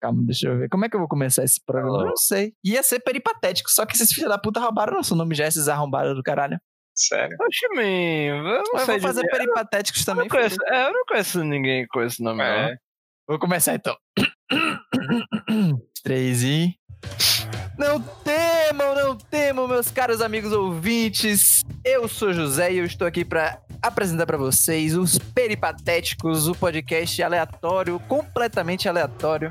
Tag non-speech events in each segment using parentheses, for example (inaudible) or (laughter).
Calma, deixa eu ver. Como é que eu vou começar esse programa? Oh. Eu não sei. Ia ser peripatético, só que esses filhos da puta roubaram nosso nome já, esses arrombados do caralho. Sério. Oxe, man, eu não Eu sei vou fazer dizer. peripatéticos Eu também. não, conheço, é, eu não conheço ninguém com esse nome, É. Vou começar então. (coughs) 3 e. Não temam, não temam, meus caros amigos ouvintes. Eu sou José e eu estou aqui para apresentar para vocês os Peripatéticos, o podcast aleatório, completamente aleatório,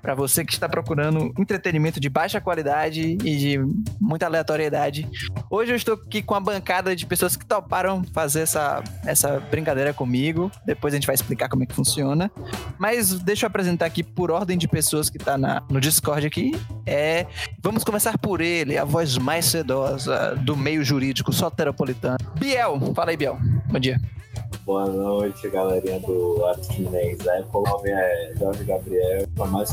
para você que está procurando entretenimento de baixa qualidade e de muita aleatoriedade. Hoje eu estou aqui com a bancada de pessoas que toparam fazer essa, essa brincadeira comigo. Depois a gente vai explicar como é que funciona. Mas deixa eu apresentar aqui por ordem de pessoas que tá na, no Discord aqui. É, vamos começar por ele, a voz mais sedosa do meio jurídico soteropolitano. Biel, fala aí, Biel. Bom dia. Boa noite, galerinha do Arquimedes Apple. O nome é Jorge Gabriel, mais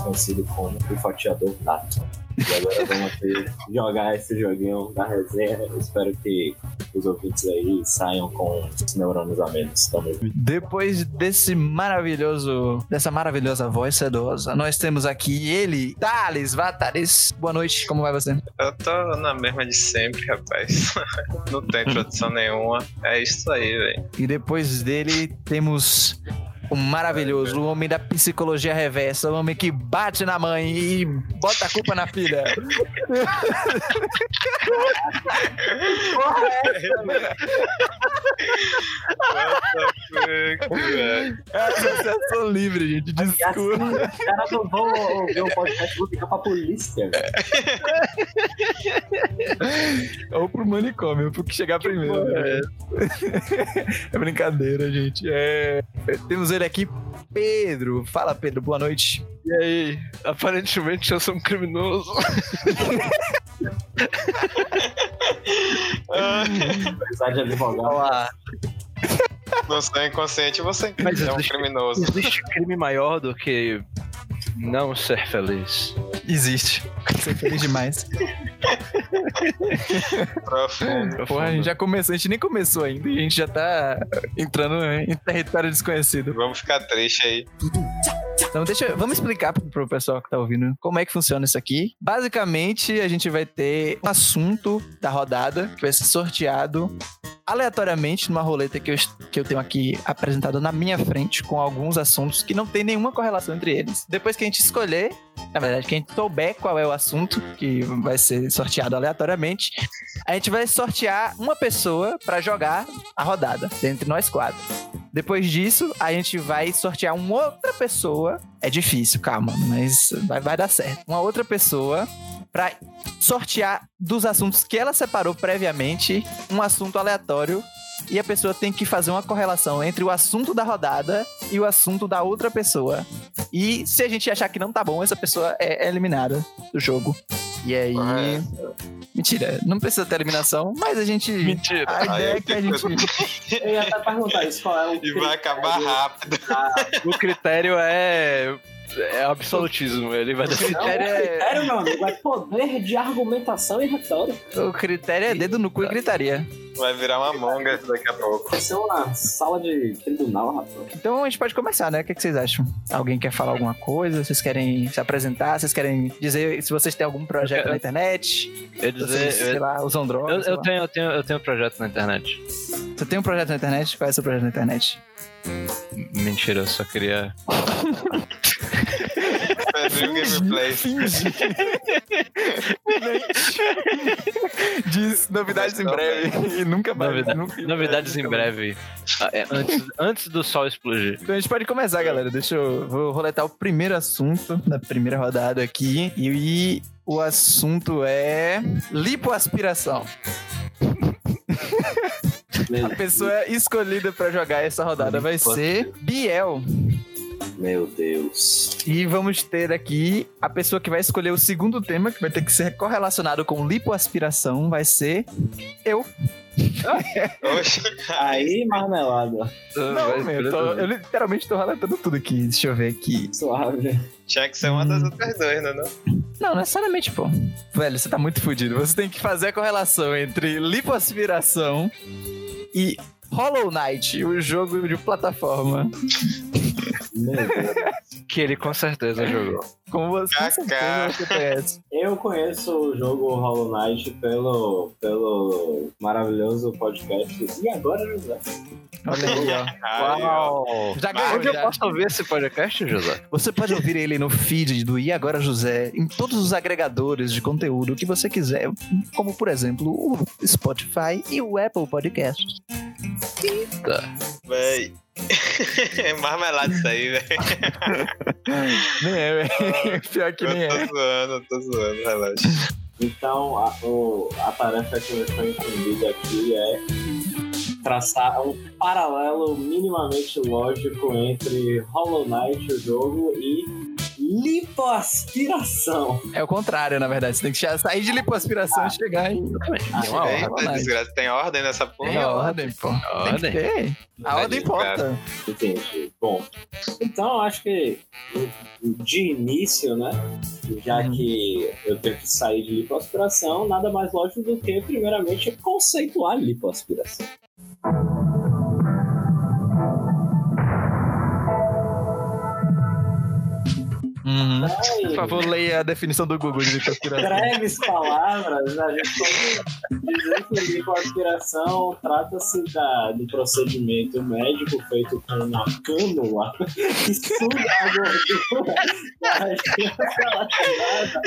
como o fatiador nato. E agora vamos ter, jogar esse joguinho da resenha. Eu espero que os ouvintes aí saiam com os neurônios a menos. Junto. Depois desse maravilhoso, dessa maravilhosa voz sedosa, nós temos aqui ele, Thales Vatares. Boa noite, como vai você? Eu tô na mesma de sempre, rapaz. (laughs) Não tem (laughs) introdução nenhuma. É isso aí, velho. E depois dele temos o maravilhoso, o homem da psicologia reversa, o homem que bate na mãe e bota a culpa na filha. É associação livre, gente. Assim, Desculpa. os caras não vão ouvir um podcast, vão ficar pra polícia, velho. Ou pro manicômio, pro que chegar primeiro. É. é brincadeira, gente. É... Temos ele aqui, Pedro. Fala, Pedro, boa noite. E aí, aparentemente eu sou um criminoso. (laughs) Apesar de advogado. Olá. Não sou inconsciente, você Mas é um existe- criminoso. Existe crime maior do que não ser feliz. Existe. Você feliz demais. Profundo. Porra, a gente já começou, a gente nem começou ainda. E a gente já tá entrando em território desconhecido. Vamos ficar triste aí. Então, deixa, eu- vamos explicar pro, pro pessoal que tá ouvindo como é que funciona isso aqui. Basicamente, a gente vai ter um assunto da rodada que vai ser sorteado aleatoriamente numa roleta que eu, que eu tenho aqui apresentado na minha frente com alguns assuntos que não tem nenhuma correlação entre eles. Depois que a gente escolher, na verdade, que a gente souber qual é o assunto que vai ser sorteado aleatoriamente, a gente vai sortear uma pessoa pra jogar a rodada entre nós quatro. Depois disso, a gente vai sortear uma outra pessoa. É difícil, calma, mas vai, vai dar certo. Uma outra pessoa pra sortear dos assuntos que ela separou previamente um assunto aleatório. E a pessoa tem que fazer uma correlação entre o assunto da rodada e o assunto da outra pessoa. E se a gente achar que não tá bom, essa pessoa é eliminada do jogo. E aí. Correto. Mentira, não precisa ter eliminação, mas a gente. Mentira. A Aí ideia é que a gente. Eu ia até perguntar isso, qual é o E vai acabar rápido. O critério é. É absolutismo. Ele vai Não, decidir. o critério é- critério, meu amigo, é poder de argumentação e retórica. O critério é dedo no cu e gritaria. Vai virar uma monga daqui a pouco. Vai ser uma sala de tribunal, rapaz. Então a gente pode começar, né? O que, que vocês acham? Alguém quer falar alguma coisa? Vocês querem se apresentar? Vocês querem dizer se vocês têm algum projeto Eu- na internet? Eu Vocês, dizer. sei Eu, lá, usam eu, drogas? sei eu lá. tenho, eu, tenho, eu tenho um projeto na internet. Você tem um projeto na internet? Qual é o seu projeto na internet? Mentira, eu só queria. (laughs) Pedro Gameplay. Finge. Diz novidades em breve. E nunca mais. Novida- nunca- Novidades em nunca breve. Ah, é, antes, antes do sol explodir. Então a gente pode começar, galera. Deixa eu vou roletar o primeiro assunto da primeira rodada aqui. E, o assunto é lipoaspiração. A pessoa escolhida pra jogar essa rodada vai ser Biel. Meu Deus. E vamos ter aqui a pessoa que vai escolher o segundo tema, que vai ter que ser correlacionado com lipoaspiração, vai ser eu. (laughs) Aí, marmelada. Não, meu, eu, tô- eu literalmente tô relatando tudo aqui. Deixa eu ver aqui. Suave. Tinha que ser uma das outras duas, né? Não? Não, necessariamente, pô. Velho, você tá muito fudido. Você tem que fazer a correlação entre lipoaspiração e Hollow Knight, o jogo de plataforma. Meu Deus. (laughs) Que ele com certeza jogou. Como você, com você conhece. Eu conheço o jogo Hollow Knight pelo, pelo maravilhoso podcast. E agora, José? Olha aí, ó. Uau! Já ganhou, Onde eu posso ouvir esse podcast, José? Você pode ouvir ele no feed do E Agora José, em todos os agregadores de conteúdo que você quiser, como por exemplo o Spotify e o Apple Podcasts. Véi. (laughs) Marmelada isso aí, velho. (laughs) Nem é, velho. Pior que nem Eu tô é. zoando, eu tô zoando, relaxa. Então, a, o- a tarefa que me foi entendida aqui é traçar um paralelo minimamente lógico entre Hollow Knight, o jogo, e lipoaspiração. É o contrário, na verdade. Você tem que sair de lipoaspiração e chegar em. Ah, Tem uma ordem. desgraça. Tem ordem nessa porra? Tem a ordem, pô. Tem que Ordem. ter. A ordem importa. Entendi. Bom, então eu acho que de início, né? Já Uhum. que eu tenho que sair de lipoaspiração, nada mais lógico do que, primeiramente, conceituar lipoaspiração. Uhum. Ai, Por favor, leia a definição do Google de lipoaspiração. breves palavras, a gente pode dizer que lipoaspiração trata-se da- do procedimento médico feito com uma cânula que suga a gordura da região relacionada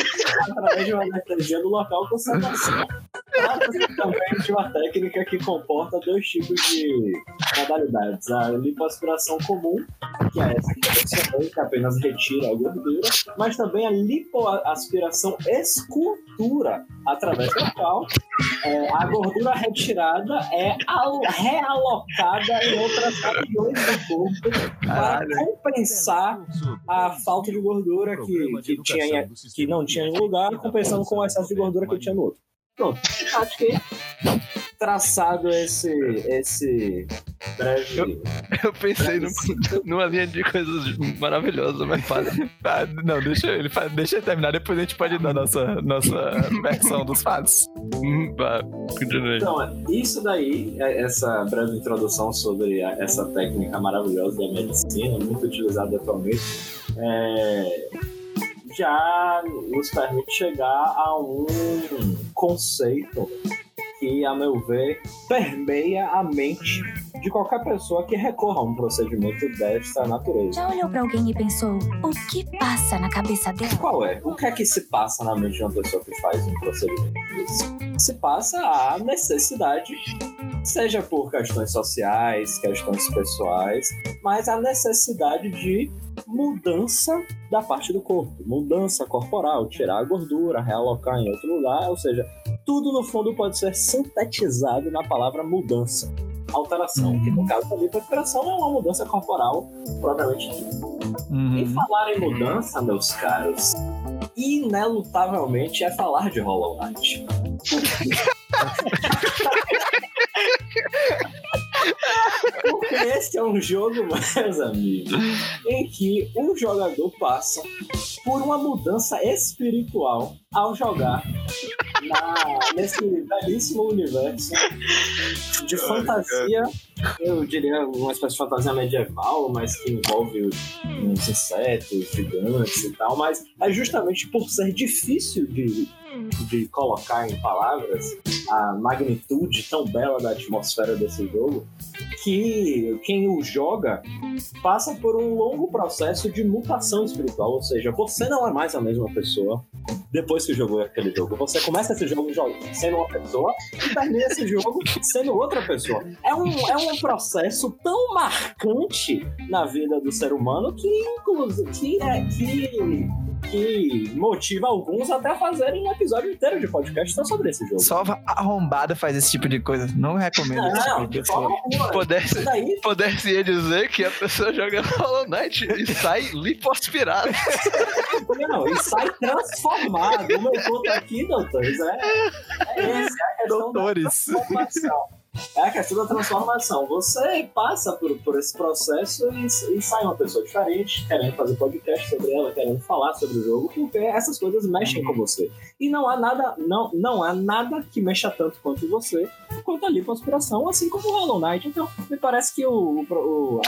através de uma anestesia do local com sedação. Trata-se também de uma técnica que comporta dois tipos de modalidades. A lipoaspiração comum, que é essa? Que eu mencionei, que apenas retira a gordura, mas também a lipoaspiração escultura, através da qual é, a gordura retirada é al- realocada em outras regiões do corpo para compensar a falta de gordura que, que, tinha, que não tinha em um lugar, compensando com o excesso de gordura que tinha no outro. Pronto, acho que traçado esse, esse breve. Eu pensei num- (laughs) numa linha de coisas maravilhosas, mas fala. (laughs) Ah, não, deixa ele, deixa ele terminar, depois a gente pode dar nossa, nossa versão dos fatos. Hum. Então, isso daí, é- essa breve introdução sobre essa técnica maravilhosa da medicina, muito utilizada atualmente, é, já nos permite chegar a um conceito que, a meu ver, permeia a mente de qualquer pessoa que recorra a um procedimento desta natureza. Já olhou pra alguém e pensou, o que passa na cabeça dela? Qual é? O que é que se passa na mente de uma pessoa que faz um procedimento desse? Se passa a necessidade, seja por questões sociais, questões pessoais, mas a necessidade de mudança da parte do corpo, mudança corporal, tirar a gordura, realocar em outro lugar, ou seja, tudo no fundo pode ser sintetizado na palavra mudança. Alteração, que no caso da lipoaspiração é uma mudança corporal propriamente dita. E Uhum. falar em mudança, meus caros, inelutavelmente é falar de Hollow Knight. (laughs) Porque esse é um jogo, (laughs) meus amigos, em que um jogador passa por uma mudança espiritual ao jogar na- nesse belíssimo universo de fantasia, eu diria uma espécie de fantasia medieval, mas que envolve uns insetos gigantes e tal, mas é justamente por ser difícil de, de colocar em palavras a magnitude tão bela da atmosfera desse jogo que quem o joga passa por um longo processo de mutação espiritual, ou seja, você não é mais a mesma pessoa depois que jogou aquele jogo. Você começa esse jogo jo- sendo uma pessoa e termina esse jogo sendo outra pessoa. É um, é um processo tão marcante na vida do ser humano que, inclusive, que, é, que, que motiva alguns até a fazerem um episódio inteiro de podcast só sobre esse jogo. Só arrombada faz esse tipo de coisa. Não recomendo esse tipo Não, de pessoa. Pudesse, Isso daí Poder-se dizer que a pessoa joga (laughs) Hollow Knight e sai lipoaspirada. Não, e sai transformado. O meu ponto aqui, doutores, é, é esse, a questão Doutores. da transformação. É a questão da transformação. Você passa por, por esse processo e, e sai uma pessoa diferente, querendo fazer podcast sobre ela, querendo falar sobre o jogo, porque essas coisas mexem com você. E não há nada, não, não há nada que mexa tanto quanto você, quanto a lipoaspiração, assim como o Hollow Knight. Então, me parece que o, o-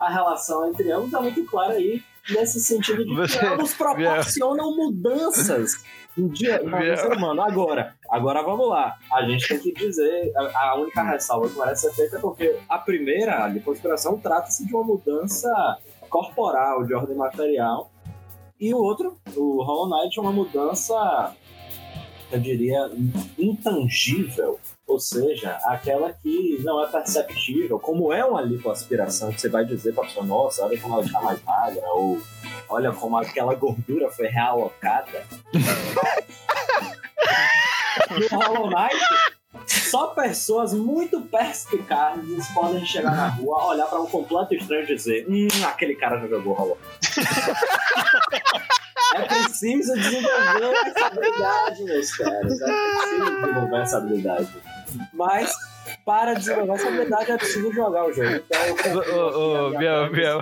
a, a relação entre ambos é muito clara aí. nesse sentido de que elas proporcionam mudanças no dia ser humano. Agora, agora vamos lá. A gente tem que dizer, a, a única ressalva que merece ser feita é porque a primeira, a lipoaspiração, trata-se de uma mudança corporal, de ordem material. E o outro, o Hollow Knight, é uma mudança, eu diria, intangível. Ou seja, aquela que não é perceptível, como é uma lipoaspiração, que você vai dizer pra pessoa, nossa, olha como ela está mais magra, ou olha como aquela gordura foi realocada. no Hollow Knight, só pessoas muito perspicazes podem chegar na rua, olhar pra um completo estranho e dizer: Hum, aquele cara já jogou Hollow Knight." É preciso desenvolver essa habilidade, meus caras. É preciso desenvolver essa habilidade. Mas, para desenvolver essa habilidade, é preciso jogar o jogo. Então, eu Biel, Biel.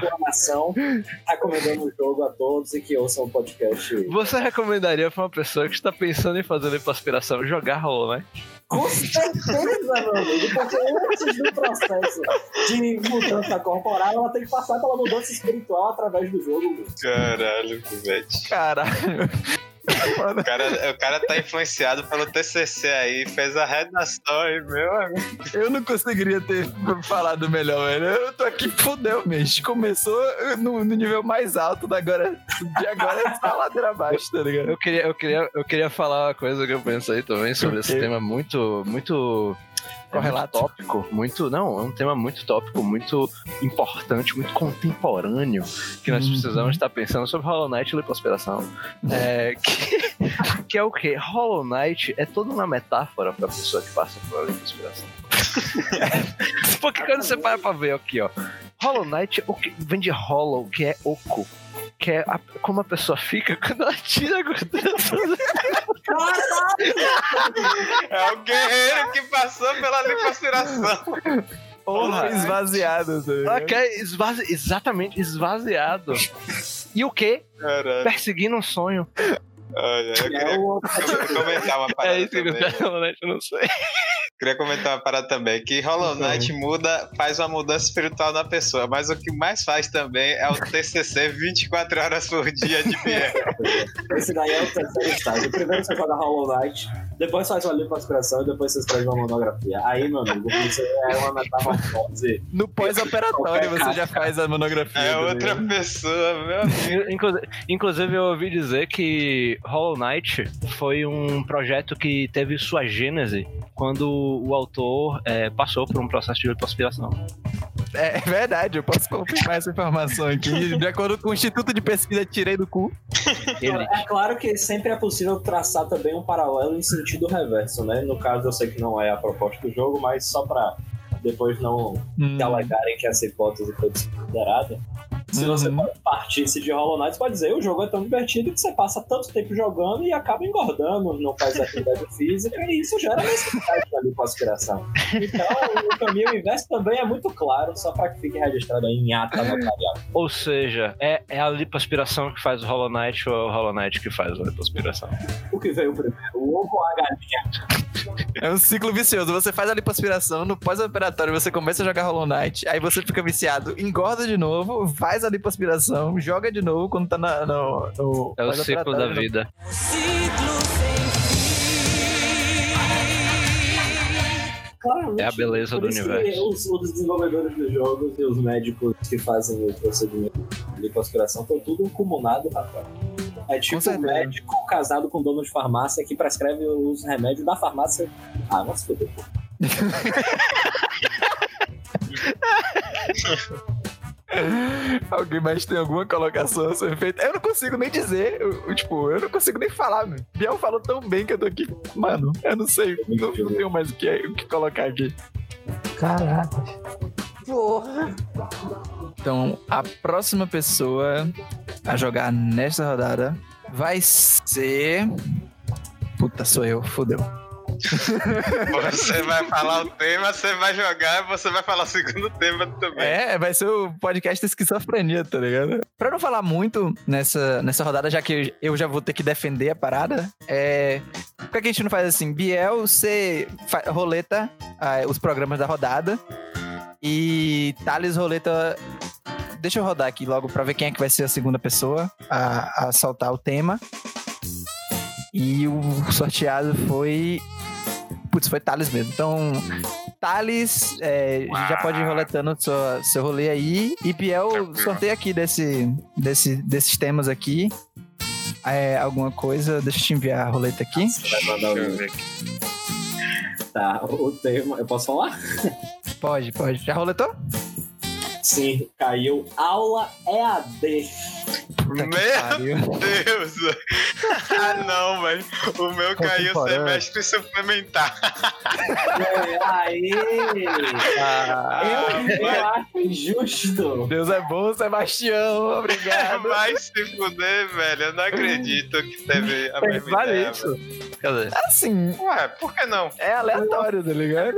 recomendando o jogo a todos e que ouçam o podcast. Você recomendaria pra uma pessoa que está pensando em fazer lipoaspiração jogar Hollow Knight? Com certeza, meu amigo, porque antes do processo de mudança corporal, ela tem que passar pela mudança espiritual através do jogo. Caralho, velho. Caralho. O cara, o cara tá influenciado pelo TCC aí, fez a redação aí, meu amigo. Eu não conseguiria ter falado melhor, velho. Eu tô aqui, fudeu, mesmo. Começou no, no nível mais alto, da agora, de agora é só ladeira abaixo, tá ligado? Eu queria, eu, queria, eu queria falar uma coisa que eu pensei também sobre esse tema muito, muito é muito Correlato. tópico, muito, não, é um tema muito tópico, muito importante, muito contemporâneo, que nós Uhum. precisamos estar pensando sobre Hollow Knight e lipoaspiração. É, que, (laughs) que é o quê? Hollow Knight é toda uma metáfora pra pessoa que passa por lipoaspiração. (laughs) Porque quando você para pra ver aqui, ó, Hollow Knight o que, vem de hollow, que é oco. Que é a- como a pessoa fica (laughs) quando ela tira a gordura. É o guerreiro que passou pela lipoaspiração. Ou Porra. esvaziado, tá quer esvazi... exatamente esvaziado. E o quê? Caralho. Perseguindo um sonho. Olha, eu É queria o outro. comentar uma parada É isso que eu também. eu não sei. Queria comentar uma parada também, que Hollow Knight muda, faz uma mudança espiritual na pessoa, mas o que mais faz também é o TCC 24 horas por dia de Biel. (laughs) Esse daí é o terceiro estágio. Primeiro você joga Hollow Knight, depois faz uma lipoaspiração e depois você escreve uma monografia. Aí, meu amigo, você é uma metamorfose. No pós-operatório você já faz a monografia. É tá outra ligado? pessoa, meu amigo. Inclu- Inclusive, eu ouvi dizer que Hollow Knight foi um projeto que teve sua gênese quando o autor é, passou por um processo de lipoaspiração. É verdade, eu posso confirmar essa informação aqui. De acordo com o Instituto de Pesquisa Tirei do Cu. Ele, É claro que sempre é possível traçar também um paralelo em sentido reverso, né? No caso, eu sei que não é a proposta do jogo, mas só pra depois não Hum, alegarem que essa hipótese foi desconsiderada. Se você Uhum. partisse de Hollow Knight, você pode dizer, o jogo é tão divertido que você passa tanto tempo jogando e acaba engordando, não faz atividade (laughs) física, e isso gera necessidade da lipoaspiração. Então, o caminho inverso também é muito claro, só para que fique registrado aí em ata notarial. ou seja, é, é a lipoaspiração que faz o Hollow Knight ou é o Hollow Knight que faz a lipoaspiração? O que veio primeiro, o ovo ou a galinha? É um ciclo vicioso. Você faz a lipoaspiração, no pós-operatório você começa a jogar Hollow Knight, aí você fica viciado, engorda de novo, faz a lipoaspiração, joga de novo quando tá na, no, no É o ciclo da vida. Claramente, É a beleza do universo. Os, os desenvolvedores dos jogos e os médicos que fazem o procedimento de lipoaspiração estão tudo comunado, rapaz. É tipo um médico casado com dono de farmácia que prescreve os remédios da farmácia. Ah, mas fodeu. (laughs) (laughs) Alguém mais tem alguma colocação a ser feita? Eu não consigo nem dizer, eu- eu, tipo, eu não consigo nem falar, meu. Biel falou tão bem que eu tô aqui, mano, eu não sei, não, não tenho mais o que, o que colocar aqui. Caraca. Porra. Então, a próxima pessoa a jogar nesta rodada vai ser. Puta, sou eu, fodeu. (laughs) Você vai falar o tema, você vai jogar, você vai falar o segundo tema também. É, vai ser o podcast Esquizofrenia, tá ligado? Pra não falar muito nessa, nessa rodada, já que eu já vou ter que defender a parada, é. Por que que a gente não faz assim? Biel, você roleta ah, os programas da rodada e Thales roleta deixa eu rodar aqui logo pra ver quem é que vai ser a segunda pessoa a, a soltar o tema. E o sorteado foi. Putz, foi Thales mesmo. Então, Thales, é, já pode ir roletando sua, seu rolê aí. E Biel, sorteia aqui desse, desse, desses temas aqui. É, alguma coisa, deixa eu te enviar a roleta aqui. Você vai mandar o aqui. Tá, o tema. Eu posso falar? Pode, pode. Já roletou? Sim, caiu. Aula EAD. Meu. Deus! ah, não, velho. O meu caiu semestre suplementar. É, aí! Ah, eu, eu acho injusto. Deus é bom, Sebastião. Obrigado. Vai se fuder, velho. Eu não acredito que teve a mesma Vale ideia. isso. Quer dizer, Assim, Ué, por que não? é aleatório, tá ligado?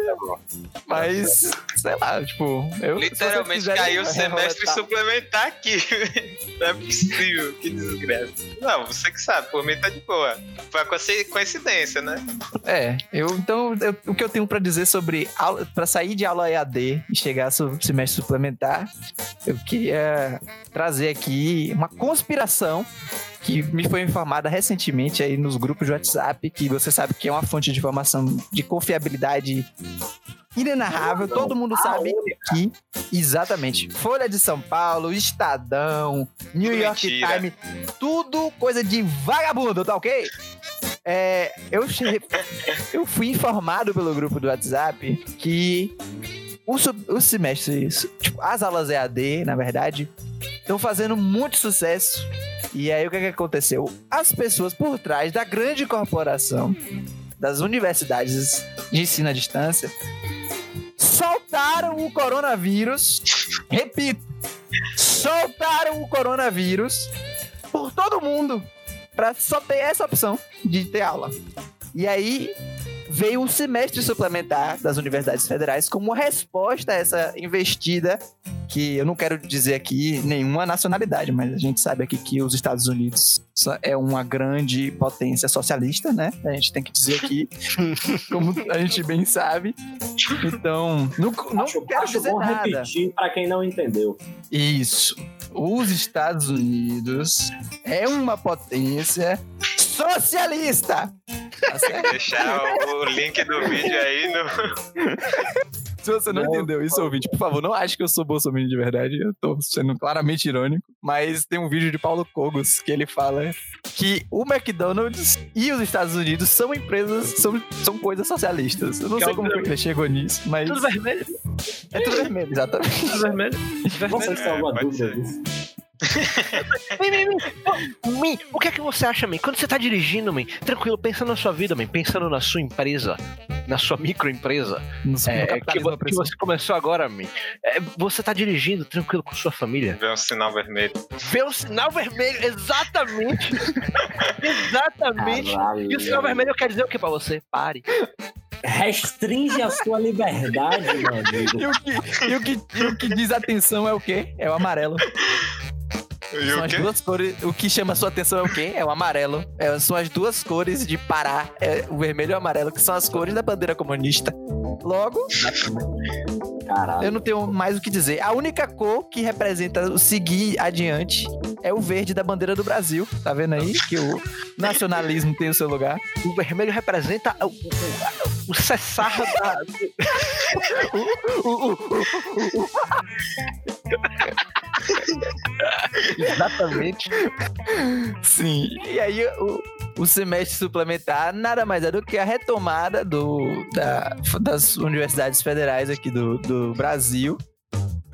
Mas, sei lá, tipo, eu. Literalmente caiu o semestre roletar- suplementar aqui. (laughs) Não é possível, que desgraça. Não, você que sabe, por mim tá de boa. Foi coincidência, né? É, eu então eu- o que eu tenho pra dizer sobre para sair de aula EAD e chegar ao semestre suplementar, eu queria trazer aqui uma conspiração que me foi informada recentemente aí nos grupos de WhatsApp, que você sabe que é uma fonte de informação de confiabilidade inenarrável, todo mundo sabe que exatamente Folha de São Paulo, Estadão, New Tudo York mentira. Times, tudo coisa de vagabundo, tá ok? É, eu, eu fui informado pelo grupo do WhatsApp que o, os semestres, tipo, as aulas EAD, na verdade, estão fazendo muito sucesso. E aí o que, que aconteceu? As pessoas por trás da grande corporação das universidades de ensino à distância soltaram o coronavírus. Repito, soltaram o coronavírus por todo mundo para só ter essa opção de ter aula. E aí veio o semestre suplementar das universidades federais como uma resposta a essa investida que eu não quero dizer aqui nenhuma nacionalidade, mas a gente sabe aqui que os Estados Unidos é uma grande potência socialista, né? A gente tem que dizer aqui, (laughs) como a gente bem sabe. Então, não, não acho quero acho dizer bom nada. repetir pra quem não entendeu. Isso. Os Estados Unidos é uma potência socialista. Tá? Deixar o, link do vídeo aí no. (laughs) Se você não, Não, entendeu isso, ouvinte, por favor, não ache que eu sou bolsominion de verdade. Eu tô sendo claramente irônico. Mas tem um vídeo de Paulo Cogos que ele fala que o McDonald's e os Estados Unidos são empresas, são, são coisas socialistas. Eu não Que sei como ele chegou nisso, mas. tudo vermelho. É tudo vermelho, exatamente. Tudo vermelho. Vocês têm É, alguma pode dúvida disso? Min, o que é que você acha, Min? Quando você tá dirigindo, Min, tranquilo, pensando na sua vida, Min, pensando na sua empresa, na sua microempresa, é, que, que você começou agora, Min. É, você tá dirigindo tranquilo com sua família. Vê um sinal vermelho. Vê o sinal vermelho, exatamente. exatamente. Caralho. E o sinal vermelho quer dizer o que pra você? Pare. Restringe a sua liberdade, meu amigo. (laughs) E o, que, e, o que, e o que diz atenção é o quê? É o amarelo. E São o as duas cores. O que chama a sua atenção é o quê? É o amarelo. É, são as duas cores de Pará. É o vermelho e o amarelo, que são as cores da bandeira comunista. Logo, Caralho. eu não tenho mais o que dizer. A única cor que representa o seguir adiante é o verde da bandeira do Brasil. Tá vendo aí? Que o nacionalismo tem o seu lugar. O vermelho representa o, o, o, o cessar da. Exatamente. Sim. E aí, o, o semestre suplementar nada mais é do que a retomada do, da- das universidades federais aqui do, do Brasil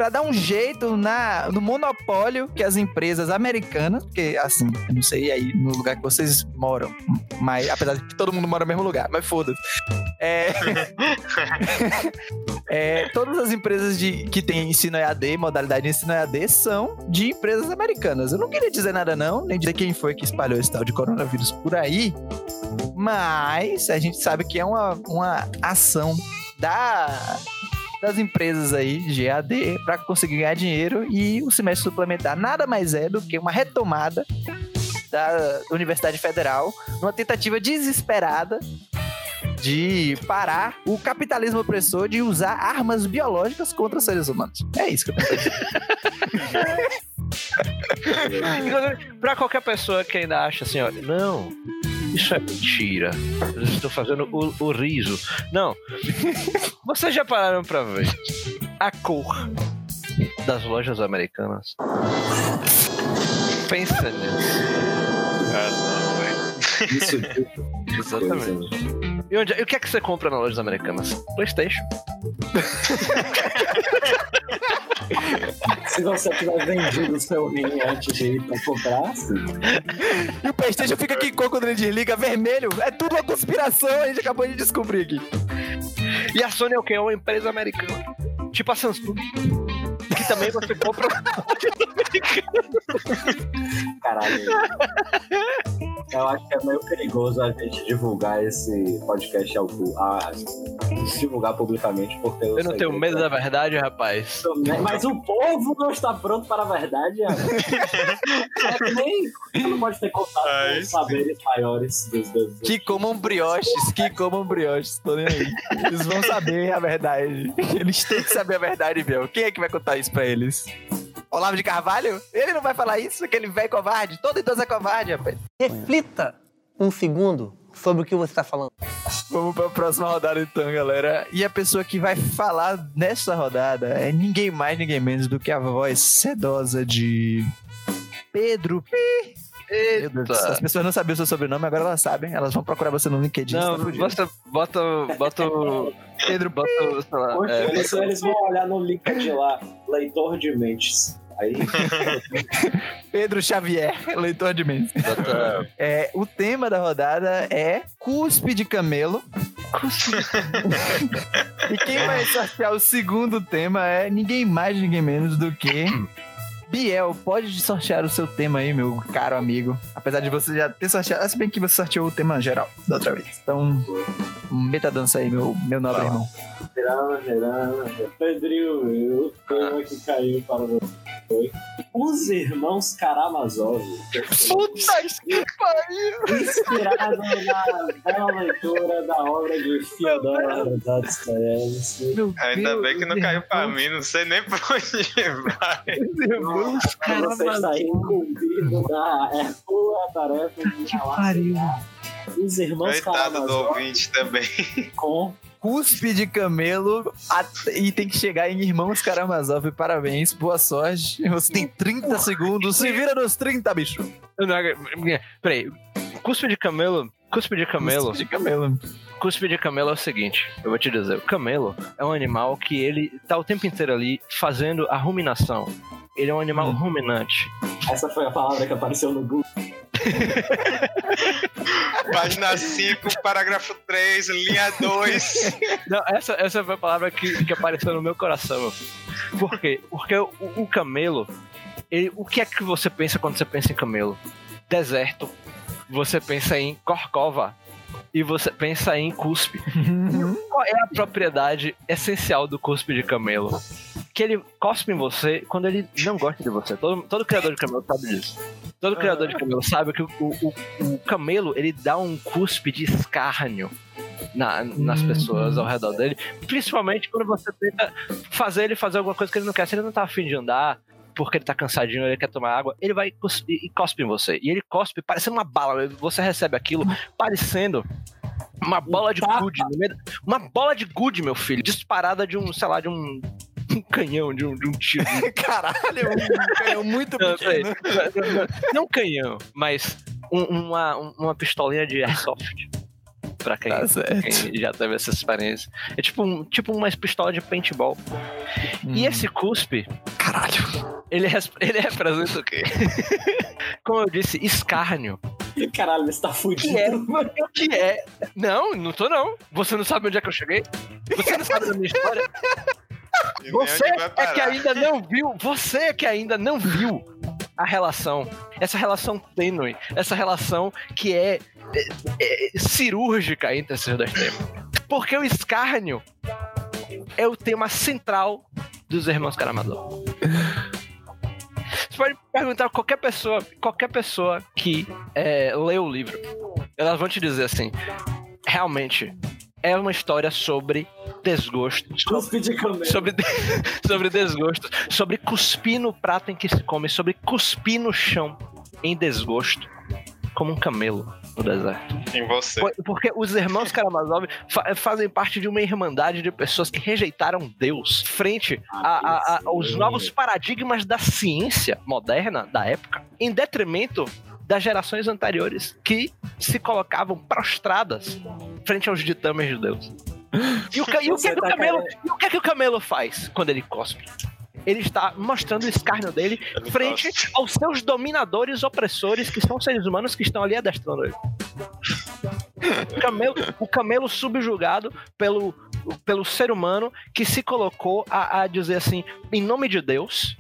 para dar um jeito na, no monopólio que as empresas americanas, porque assim, eu não sei aí no lugar que vocês moram, mas apesar de que todo mundo mora no mesmo lugar, mas foda-se. É, (laughs) é, todas as empresas de, que têm ensino EAD, modalidade de ensino EAD, são de empresas americanas. Eu não queria dizer nada não, nem dizer quem foi que espalhou esse tal de coronavírus por aí, mas a gente sabe que é uma, uma ação da das empresas aí de EAD para conseguir ganhar dinheiro e o semestre suplementar nada mais é do que uma retomada da Universidade Federal numa tentativa desesperada de parar o capitalismo opressor de usar armas biológicas contra seres humanos. É isso que eu tô dizendo. (laughs) Inclusive, pra qualquer pessoa que ainda acha assim, ó, não, isso é mentira. Eu estou fazendo o, o riso. Não. (laughs) Vocês já pararam pra ver a cor das lojas americanas? Pensa nisso. Ah, não, velho. Isso tipo (laughs) Exatamente. E, onde, e o que é que você compra nas lojas americanas? Playstation. (laughs) Se você tiver vendido o seu rim antes de ir pra comprar, sim. E o Playstation fica aqui com quando ele desliga vermelho. É tudo uma conspiração, a gente acabou de descobrir aqui. E a Sony é o quê? É uma empresa americana. Tipo a Samsung. Que também você compra Caralho. Eu acho que é meio perigoso a gente divulgar esse podcast ao ah, divulgar publicamente, porque Eu não tenho medo da verdade, rapaz. Mas o povo não está pronto para a verdade. Ana. (laughs) é que nem não pode ter contato Ah, com os saberes maiores dos, dos, dos Que comam brioches, que comam brioches. Tô nem aí. Eles vão saber a verdade. Eles têm que saber a verdade, Biel. Quem é que vai contar isso pra eles? Olavo de Carvalho? Ele não vai falar isso? Aquele velho covarde? Todo idoso é covarde, rapaz. Reflita um segundo sobre o que você está falando. Vamos pra próxima rodada então, galera. E a pessoa que vai falar nessa rodada é ninguém mais, ninguém menos do que a voz sedosa de Pedro P. Meu Deus do céu, As Eita. pessoas não sabiam o seu sobrenome, agora elas sabem. Elas vão procurar você no LinkedIn. Não, tá bota, bota, bota o. Pedro, bota o. Sei lá. Poxa, é, eles, eles vão olhar no LinkedIn lá, leitor de mentes. Aí, (laughs) Pedro Xavier, leitor de mentes. bota. É, o tema da rodada é cuspe de camelo. (laughs) e quem vai sortear o segundo tema é ninguém mais, ninguém menos do que (coughs) Biel. Pode sortear o seu tema aí, meu caro amigo. Apesar de você já ter sorteado, se bem que você sorteou o tema geral da outra vez. Então, meta dança aí, meu, meu nobre irmão. Girando, girando. Pedrinho, o tema que caiu para você foi Os Irmãos Karamazov. Puta que pariu! Inspirado na bela leitura da obra de Fyodor Dostoevsky. Ainda bem que não caiu pra mim, não sei nem pra onde vai. Você está incumbido da é sua tarefa de relacionar os irmãos Coitado do Karamazov ouvinte também. com Cuspe de camelo e tem que chegar em Irmãos Karamazov. Parabéns, boa sorte. Você tem 30 segundos. Se vira nos 30, bicho. Não, Peraí. Cuspe de camelo. Cuspe de camelo. Cuspe de camelo. Cuspe de camelo é o seguinte, eu vou te dizer, o camelo é um animal que ele tá o tempo inteiro ali fazendo a ruminação. Ele é um animal Hum. ruminante. essa foi a palavra que apareceu no Google. (laughs) Página 5, parágrafo 3, linha 2. (laughs) Não, essa, essa foi a palavra que, que apareceu no meu coração. meu filho. Por quê? Porque o, o camelo, ele- o que é que você pensa quando você pensa em camelo? Deserto. Você pensa em corcova. E você pensa em cuspe. Qual é a propriedade essencial do cuspe de camelo? Que ele cospe em você quando ele não gosta de você. Todo, todo criador de camelo sabe disso. Todo criador de camelo sabe que o, o, o camelo ele dá um cuspe de escárnio na- nas Hum. pessoas ao redor dele. Principalmente quando você tenta fazer ele fazer alguma coisa que ele não quer. Se ele não tá afim de andar, porque ele tá cansadinho, ele quer tomar água, ele vai e cospe em você. E ele cospe parecendo uma bala. Você recebe aquilo parecendo uma bola de gude. Uma bola de gude, meu filho. Disparada de um, sei lá, de um, (laughs) um canhão, de um, de um tiro. (laughs) Caralho, um canhão muito Não, peraí. pequeno. Não canhão, mas um- uma, um- uma pistolinha de airsoft. Pra quem, Tá quem já teve essa experiência. É tipo, um, tipo uma pistola de paintball. E esse cuspe, Caralho. ele, (laughs) ele representa o quê? (laughs) Como eu disse, escárnio. Caralho, você tá Que fudido. é, (laughs) que é. Não, não tô não. Você não sabe onde é que eu cheguei? Você não sabe da minha história? E Você é que ainda não viu, você é que ainda não viu a relação, essa relação tênue, essa relação que é cirúrgica entre esses dois temas. Porque o escárnio é o tema central dos Irmãos Karamazov. Você pode perguntar a qualquer pessoa, qualquer pessoa que é, lê o livro, elas vão te dizer assim, realmente, é uma história sobre desgosto, Cuspe de sobre, (laughs) sobre desgosto, sobre cuspir no prato em que se come, sobre cuspir no chão em desgosto, como um camelo no deserto. Em você. Por- Porque os irmãos Karamazov fa- fazem parte de uma irmandade de pessoas que rejeitaram Deus frente a- a- a- aos novos paradigmas da ciência moderna da época, em detrimento das gerações anteriores que se colocavam prostradas frente aos ditames de Deus. E o, ca- e o que, é que o Você tá camelo, e o que é que o camelo faz quando ele cospe? Ele está mostrando o escárnio dele Ele frente aos seus dominadores opressores, que são seres humanos que estão ali adestrando ele. O camelo, o camelo subjugado pelo, pelo ser humano que se colocou a, a dizer assim, em nome de Deus,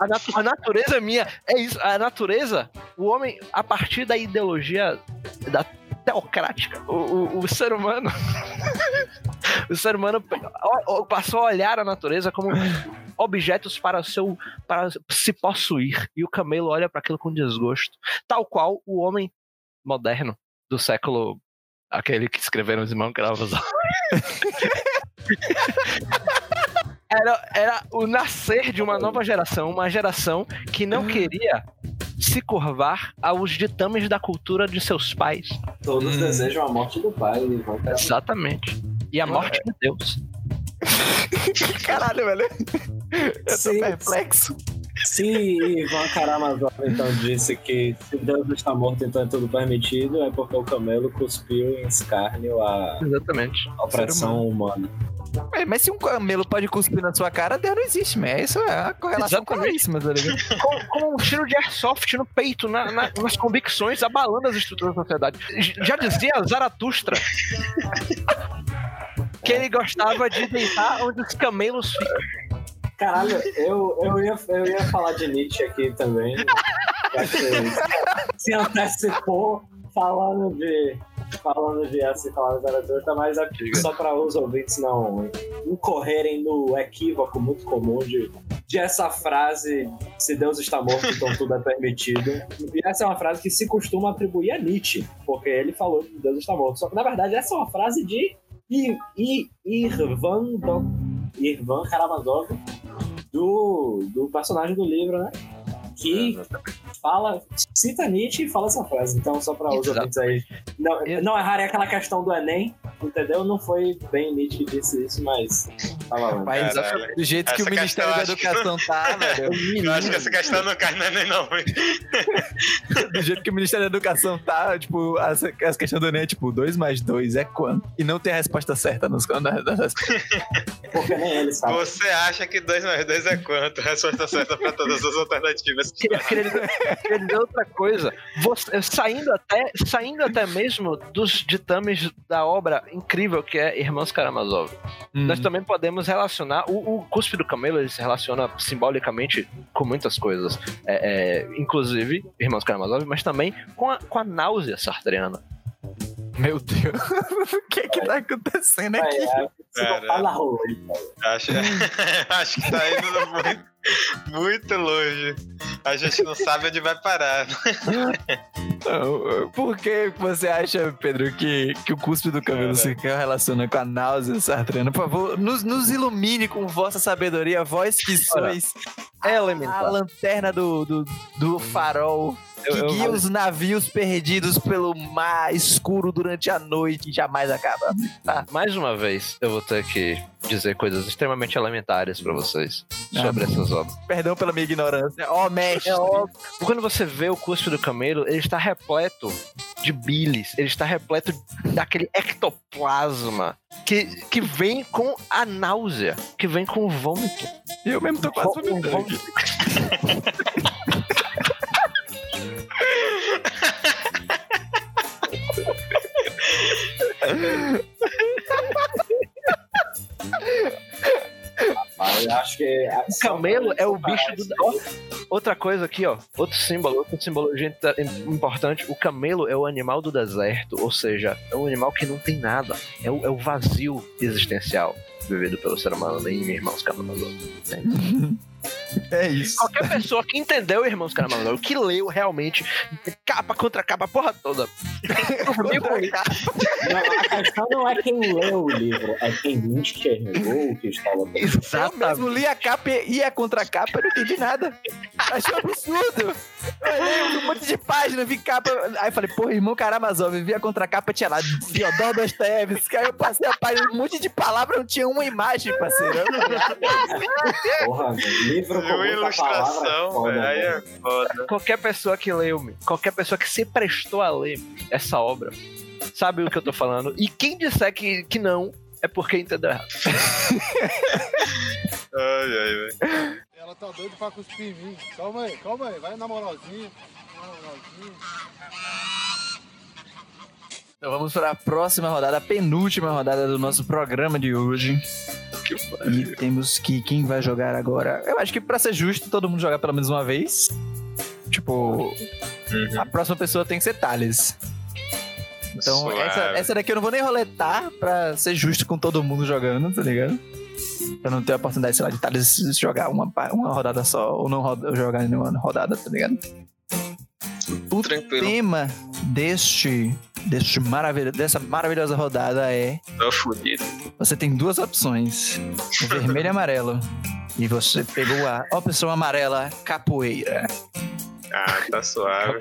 a, nat- a natureza é minha, é isso, a natureza, o homem, a partir da ideologia da teocrática, o, o, o ser humano, (laughs) o ser humano passou a olhar a natureza como objetos para seu para se possuir. E o camelo olha para aquilo com desgosto, tal qual o homem moderno do século aquele que escreveram os irmãos Karamazov. (laughs) era, era o nascer de uma nova geração, uma geração que não queria se curvar aos ditames da cultura de seus pais. Todos Hum. desejam a morte do pai. e vão pra- Exatamente. E a morte de Deus. (laughs) Caralho, velho. Eu tô Sim. perplexo. Se Ivan Karamazov então disse que se Deus está morto, então é tudo permitido, é porque o camelo cuspiu em escárnio a Exatamente. opressão humana. Mas, mas se um camelo pode cuspir na sua cara, Deus não existe, mas isso é a correlação claríssima, tá ligado? (laughs) Com, com um tiro de airsoft no peito, na- na- nas convicções, abalando as estruturas da sociedade. Já dizia Zaratustra que ele gostava de deitar onde os camelos ficam. Caralho, eu, eu, ia, eu ia falar de Nietzsche aqui também. Você se antecipou falando de. Falando de assim, falando de Zaratustra, mas aqui, Diga. só para os ouvintes não incorrerem no equívoco muito comum de, de essa frase: se Deus está morto, então tudo é permitido. E essa é uma frase que se costuma atribuir a Nietzsche, porque ele falou que Deus está morto. Só que na verdade essa é uma frase de I, I, Irvan, Irvan Karamazov, do, do personagem do livro, né? Que fala, cita Nietzsche e fala essa frase. Então, só para os ouvintes aí não, Exato. não errarem aquela questão do Enem, entendeu? Não foi bem Nietzsche que disse isso, mas tá valendo. Mas Caralho. do jeito que o Essa Ministério da questão eu Educação tá, velho. Eu acho que (laughs) essa questão não cai no Enem, não. (laughs) Do jeito que o Ministério da Educação tá, tipo, as, as questões do Enem é tipo, 2 mais 2 é quanto? E não tem a resposta certa nos nas, nas (laughs) Porque nem ele sabe. Você acha que 2 mais 2 é quanto? Resposta certa pra todas as alternativas. Queria, queria queria dizer outra coisa. Você- saindo, até, saindo até mesmo dos ditames da obra incrível que é Irmãos Karamazov. Hum. Nós também podemos relacionar. O, o cuspe do camelo ele se relaciona simbolicamente com muitas coisas. É, é, inclusive, Irmãos Karamazov, mas também com a, com a náusea sartreana. Meu Deus. (laughs) o que que tá acontecendo É, aqui? é, Cara. fala aí. Acho, (laughs) acho que tá indo muito, muito longe. A gente não sabe onde vai parar. Não, Por que você acha, Pedro, que, que o cuspe do camelo se relaciona com a náusea sartrana? Por favor, nos, nos ilumine com vossa sabedoria, vós que sois É a elementar. lanterna do, do, do farol que Eu- eu- guia os navios perdidos pelo mar escuro durante a noite e jamais acaba. Mais uma vez, eu vou ter que dizer coisas extremamente elementares pra vocês sobre essas obras. Perdão pela minha ignorância. Ó, mestre. É óbvio. Quando você vê o cuspe do camelo, ele está repleto de bilis, ele está repleto daquele ectoplasma que, que vem com a náusea, que vem com o vômito. Eu mesmo tô quase vomitando (laughs) Eu acho que. O camelo é o bicho do. Outra coisa aqui, ó. Outro símbolo, outra simbologia inter- importante. O camelo é o animal do deserto, ou seja, é um animal que não tem nada. É o, é o vazio existencial vivido pelo ser humano em Irmãos Karamazov. entende? (laughs) É isso. Qualquer pessoa que entendeu Irmãos Karamazov, que leu realmente, capa contra capa, a porra toda. Dormiu com isso. Não, a questão não é quem leu o livro, é quem enxergou o que estava Eu mesmo li a capa e a contracapa, eu não entendi nada. Achei um absurdo. Eu olhei um monte de página, vi capa. Aí falei, porra, irmão Karamazov, vi a contracapa, tinha lá Fyodor Dostoevsky. Aí eu passei a página, um monte de palavras, não tinha uma imagem, parceiro. Porra, mano, livro com ilustração, palavra velho. Aí é é foda, foda. Qualquer pessoa que leu, meu, qualquer pessoa que se prestou a ler essa obra, sabe o que eu tô falando. E quem disser que, que não, é porque entendeu errado. (laughs) Ai, ai, velho. Ela tá doida pra cuspir em mim. Calma aí, calma aí. Vai na moralzinha. Na moralzinha. Então vamos para a próxima rodada, a penúltima rodada do nosso programa de hoje. E temos que quem vai jogar agora. Eu acho que pra ser justo, todo mundo jogar pelo menos uma vez. Tipo, a próxima pessoa tem que ser Thales. Então, Suave. essa, essa daqui eu não vou nem roletar pra ser justo com todo mundo jogando, tá ligado? Pra não ter a oportunidade, sei lá, de Thales jogar uma, uma rodada só ou não roda- jogar nenhuma rodada, tá ligado? O Tranquilo. tema deste, deste dessa maravilhosa rodada é: Tô fudido. você tem duas opções, vermelho e amarelo. E você pegou a opção amarela, capoeira. Ah, tá suave.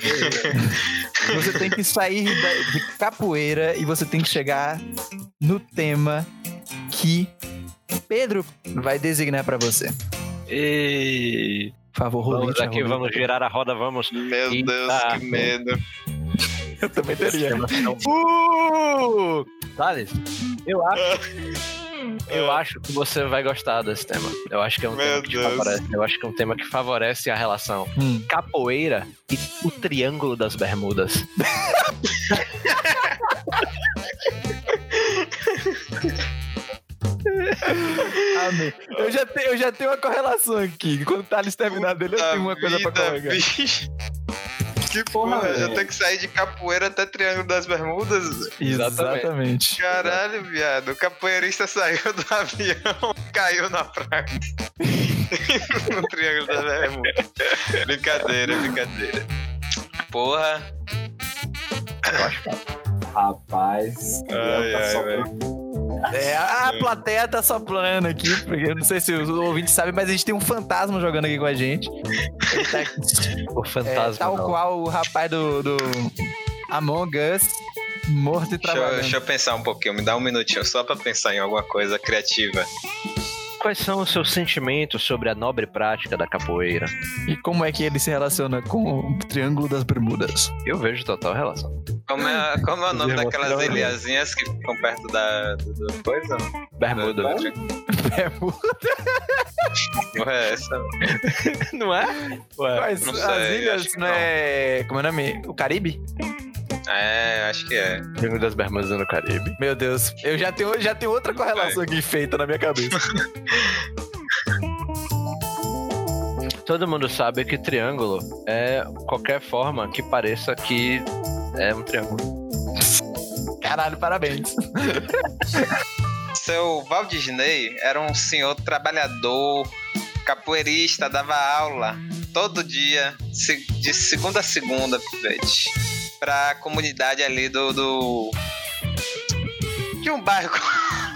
Você tem que sair da- de capoeira e você tem que chegar no tema que Pedro vai designar pra você. E Por favor, vamos rolete. a aqui, vamos girar a roda, vamos. Meu Eita. Deus, que medo. (laughs) Eu também teria. (laughs) Uh! Thales, eu acho. Eu acho que você vai gostar desse tema. Eu acho que é um Meu tema que te favorece. Eu acho que é um tema que favorece a relação Hum. capoeira e o triângulo das bermudas. Amém. Eu já, tenho, eu já tenho uma correlação aqui. Quando o Thales terminar dele, eu tenho uma coisa pra Vida, colocar. Que Porra, porra, eu velho. tenho que sair de capoeira até Triângulo das Bermudas. Exatamente. Caralho, viado. O capoeirista saiu do (laughs) avião, caiu na praia. (laughs) no Triângulo das Bermudas. Brincadeira, brincadeira. Porra. Rapaz, Ai, tá ai, velho. É, a plateia tá soprando aqui, porque eu não sei se os ouvintes sabem, mas a gente tem um fantasma jogando aqui com a gente. Ele tá aqui, O é, fantasma. tal não. qual o rapaz do, do Among Us, morto e Deixa eu, trabalhando. deixa eu pensar um pouquinho, me dá um minutinho só pra pensar em alguma coisa criativa. Quais são os seus sentimentos sobre a nobre prática da capoeira? E como é que ele se relaciona com o Triângulo das Bermudas? Eu vejo total relação. Como é, como é o nome daquelas ilhazinhas que ficam perto da, do coisa? Bermuda. Da- Bermuda. Porra, é essa? Não é? Ué. Mas não as sei, ilhas não é. Como é o nome? O Caribe? É, acho que é. Triângulo das Bermudas no Caribe. Meu Deus, eu já tenho, já tenho outra correlação aqui feita na minha cabeça. (laughs) Todo mundo sabe que triângulo é qualquer forma que pareça que é um triângulo. Caralho, parabéns. (laughs) Seu Walt Disney era um senhor trabalhador, capoeirista, dava aula todo dia, de segunda a segunda, pivete, pra comunidade ali do, do. de um bairro. (laughs)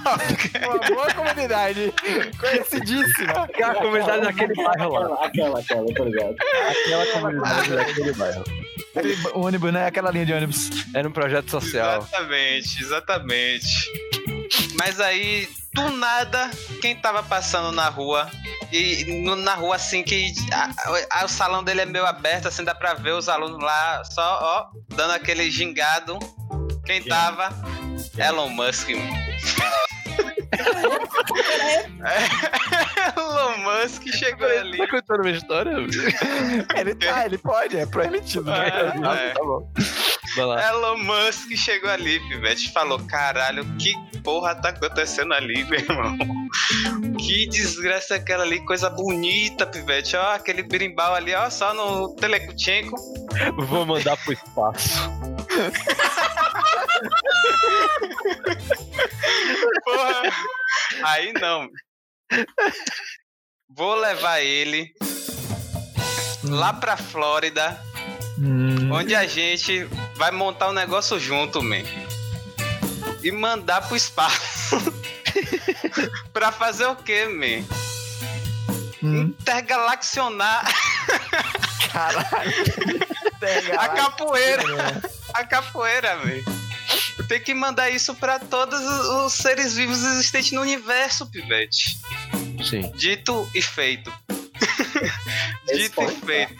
Uma boa comunidade. Conhecidíssima. Aquela comunidade daquele bairro lá. Aquela, aquela, aquela, tá ligado? Aquela comunidade daquele bairro. Aquele ônibus, né? Aquela linha de ônibus. Era um projeto social. Exatamente, exatamente. Mas aí, do nada, quem tava passando na rua, e no- na rua assim que a- a- o salão dele é meio aberto, assim dá pra ver os alunos lá só, ó, dando aquele gingado. Quem tava? Elon Musk. (laughs) (laughs) (laughs) Elon Musk chegou ali. Tá contando uma história? (laughs) Ele tá, ele pode, é proibido, né? É, é. Tá bom. Vai lá. Elon Musk chegou ali, Pivete, falou: caralho, que porra tá acontecendo ali, meu irmão? Que desgraça é aquela ali, coisa bonita, Pivete. Ó, aquele birimbau ali, ó, só no Telekuchenko. Vou mandar pro espaço. (laughs) Porra. Aí não. Vou levar ele lá pra Flórida, Hum. onde a gente vai montar um negócio junto, man. E mandar pro espaço. (laughs) pra fazer o quê, man? Hum. Intergalaccionar Caralho. (laughs) a capoeira. A capoeira, velho. Tem que mandar isso pra todos os seres vivos existentes no universo, pivete. Sim. Dito e feito. (laughs) Dito e feito.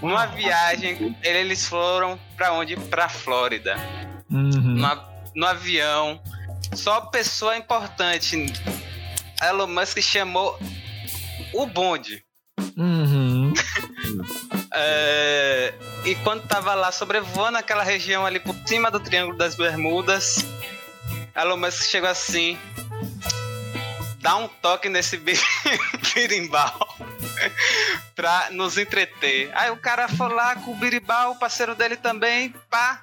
Uma viagem, eles foram pra onde? Pra Flórida. Uhum. No, no avião. Só pessoa importante. Elon Musk chamou o bonde. Uhum. (laughs) É, e quando tava lá sobrevoando aquela região ali por cima do Triângulo das Bermudas, Elon Musk chegou assim, dá um toque nesse bi- (laughs) birimbau (laughs) pra nos entreter. Aí o cara foi lá com o birimbau, o parceiro dele também, pá.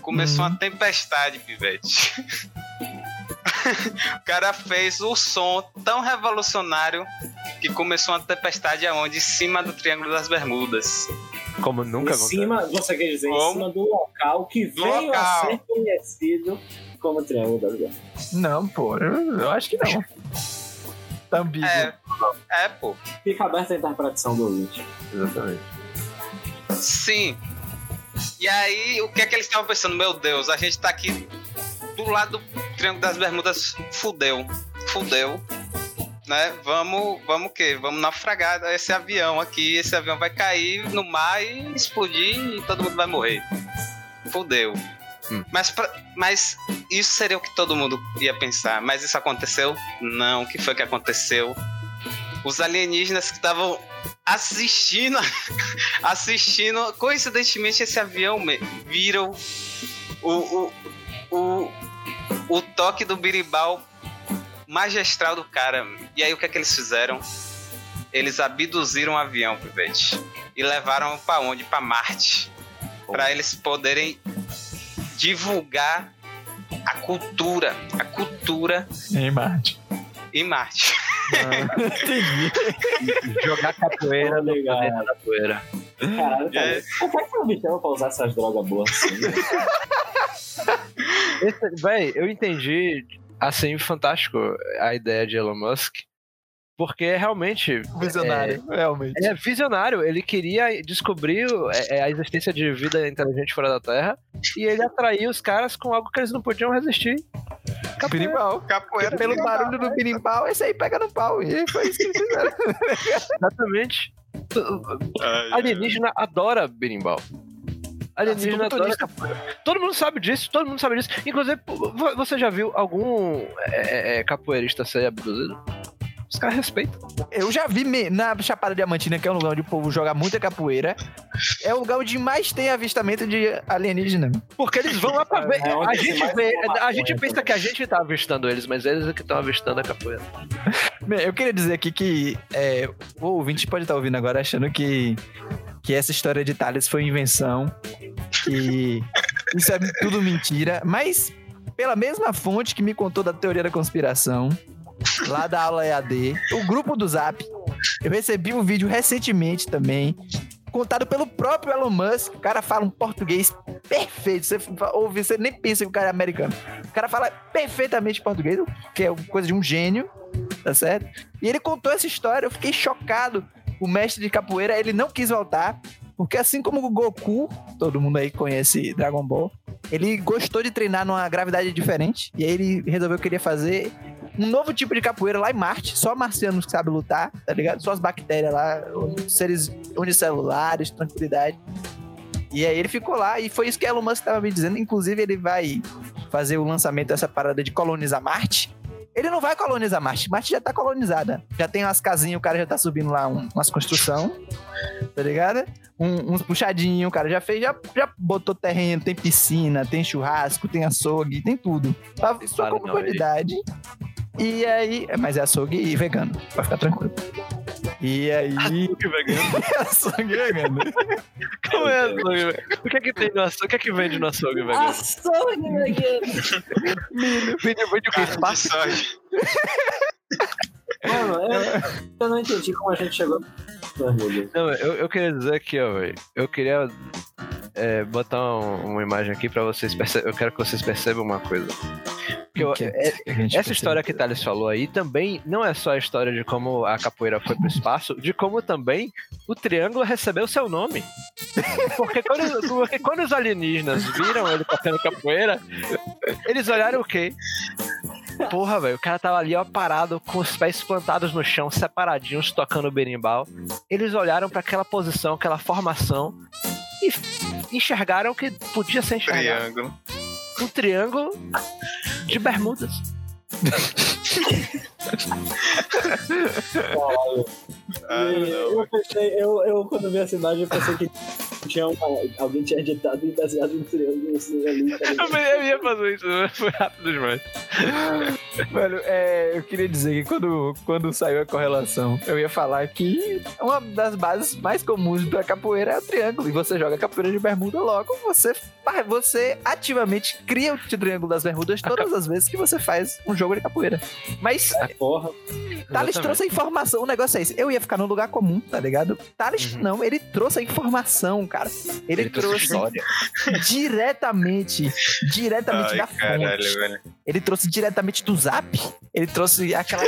Começou uma tempestade, pivete. (laughs) o cara fez o som tão revolucionário que começou uma tempestade aonde? Em cima do Triângulo das Bermudas. Como nunca em acontece. cima, você quer dizer, em Como? cima do local que Do veio local. a ser conhecido como Triângulo das Bermudas. Não, pô, eu, eu acho que não. Tá ambíguo. É, é, pô. Fica aberta a interpretação do ouvinte. Exatamente. Sim. E aí, o que é que eles estavam pensando? Meu Deus, a gente tá aqui do lado do Triângulo das Bermudas, fudeu. Fudeu. Né? Vamos, vamos o quê? Vamos naufragar esse avião aqui. Esse avião vai cair no mar e explodir e todo mundo vai morrer. Fudeu. Hum. Mas, pra- mas isso seria o que todo mundo ia pensar. Mas isso aconteceu? Não. O que foi que aconteceu? Os alienígenas que estavam assistindo (laughs) assistindo, coincidentemente, esse avião viram o, o, o, o toque do birimbau magistral do cara. E aí, o que é que eles fizeram? Eles abduziram o avião, Pivete, e levaram pra onde? Pra Marte. Pra eles poderem divulgar a cultura, a cultura Em Marte. em Marte. (laughs) Jogar capoeira no Legal. da poeira. Caralho, cara. É. Como é que eu me chamo pra usar essas drogas boas assim? né? (laughs) Esse, véi, eu entendi, assim, fantástico a ideia de Elon Musk. Porque é realmente Visionário, realmente. é visionário. Ele queria descobrir é, é, a existência de vida inteligente fora da Terra e ele atraiu os caras com algo que eles não podiam resistir. Birimbau. Capoeira. Pelo barulho do birimbau, esse aí pega no pau. E foi isso que eles fizeram. (laughs) Exatamente. Alienígena adora berimbau. Alienígena Assim adora capoeira. Todo mundo sabe disso, todo mundo sabe disso. Inclusive, vo- você já viu algum é, é, capoeirista ser abduzido? Os caras respeitam. Eu já vi me- na Chapada Diamantina, que é um lugar onde o povo joga muita capoeira. É o lugar onde mais tem avistamento de alienígena. Porque eles vão lá pra ver. É a gente vê, a gente pensa também. que a gente tá avistando eles, mas eles é que estão avistando a capoeira. Bem, eu queria dizer aqui que é, o ouvinte pode estar ouvindo agora achando que, que essa história de Thales foi invenção, que isso é tudo mentira, mas pela mesma fonte que me contou da teoria da conspiração, lá da aula EAD, o grupo do Zap, eu recebi um vídeo recentemente também, contado pelo próprio Elon Musk. O cara fala um português perfeito. Você ouve, você nem pensa que o cara é americano. O cara fala perfeitamente português, que é coisa de um gênio tá certo? E ele contou essa história, eu fiquei chocado. O mestre de capoeira, ele não quis voltar, porque assim como o Goku, todo mundo aí conhece Dragon Ball, ele gostou de treinar numa gravidade diferente, e aí ele resolveu que queria fazer um novo tipo de capoeira lá em Marte, só marcianos que sabem lutar, tá ligado? Só as bactérias lá, seres unicelulares, tranquilidade. E aí ele ficou lá, e foi isso que Elon Musk tava me dizendo. Inclusive, ele vai fazer o lançamento dessa parada de colonizar Marte. Ele não vai colonizar Marte. Marte já tá colonizada. Já tem umas casinhas, o cara já tá subindo lá um- umas construção, tá ligado? Um- uns puxadinhos, o cara já fez, já, já botou terreno, tem piscina, tem churrasco, tem açougue, tem tudo. Pra sua comodidade. E aí. Mas é açougue e vegano, pra ficar tranquilo. E aí. (laughs) Que vegano. açougue e vegano. Como é açougue, velho? O que é que tem no açougue? O que é que vende no açougue, velho? Açougue, vegano. Vende, vende o que? Carne de Espaço? soja. (laughs) Mano, eu, eu não entendi como a gente chegou. Não, eu, eu queria dizer aqui, ó, velho. Eu queria é, botar um- uma imagem aqui pra vocês perceberem. Eu quero que vocês percebam uma coisa. Porque eu- Que- é- que essa história que. Thales falou aí também não é só a história de como a capoeira foi pro espaço, de como também o triângulo recebeu seu nome. Porque quando, porque quando os alienígenas viram ele tocando capoeira, eles olharam o quê? Porra, velho, o cara tava ali, ó, parado, com os pés plantados no chão, separadinhos, tocando berimbau. Eles olharam pra aquela posição, aquela formação e enxergaram que podia ser enxergado. Triângulo. Um triângulo de bermudas. (laughs) Ah, eu pensei, eu, eu quando vi essa imagem, eu pensei que tinha uma, alguém tinha editado e desenhado um triângulo assim ali. (laughs) tá? Eu ia fazer isso, mas foi rápido demais. (laughs) Velho, é, eu queria dizer que quando, quando saiu a correlação, eu ia falar que uma das bases mais comuns da capoeira é o triângulo. E você joga capoeira de bermuda, logo você, você ativamente cria o triângulo das bermudas todas as vezes que você faz um jogo de capoeira. Mas Porra, Thales trouxe a informação, o negócio é esse. Eu ia ficar num lugar comum, tá ligado? Thales Uhum. não, ele trouxe a informação, cara. Ele, Ele trouxe trouxe diretamente, diretamente Ai, da caralho, fonte. velho. Ele trouxe diretamente do Zap. Ele trouxe aquela.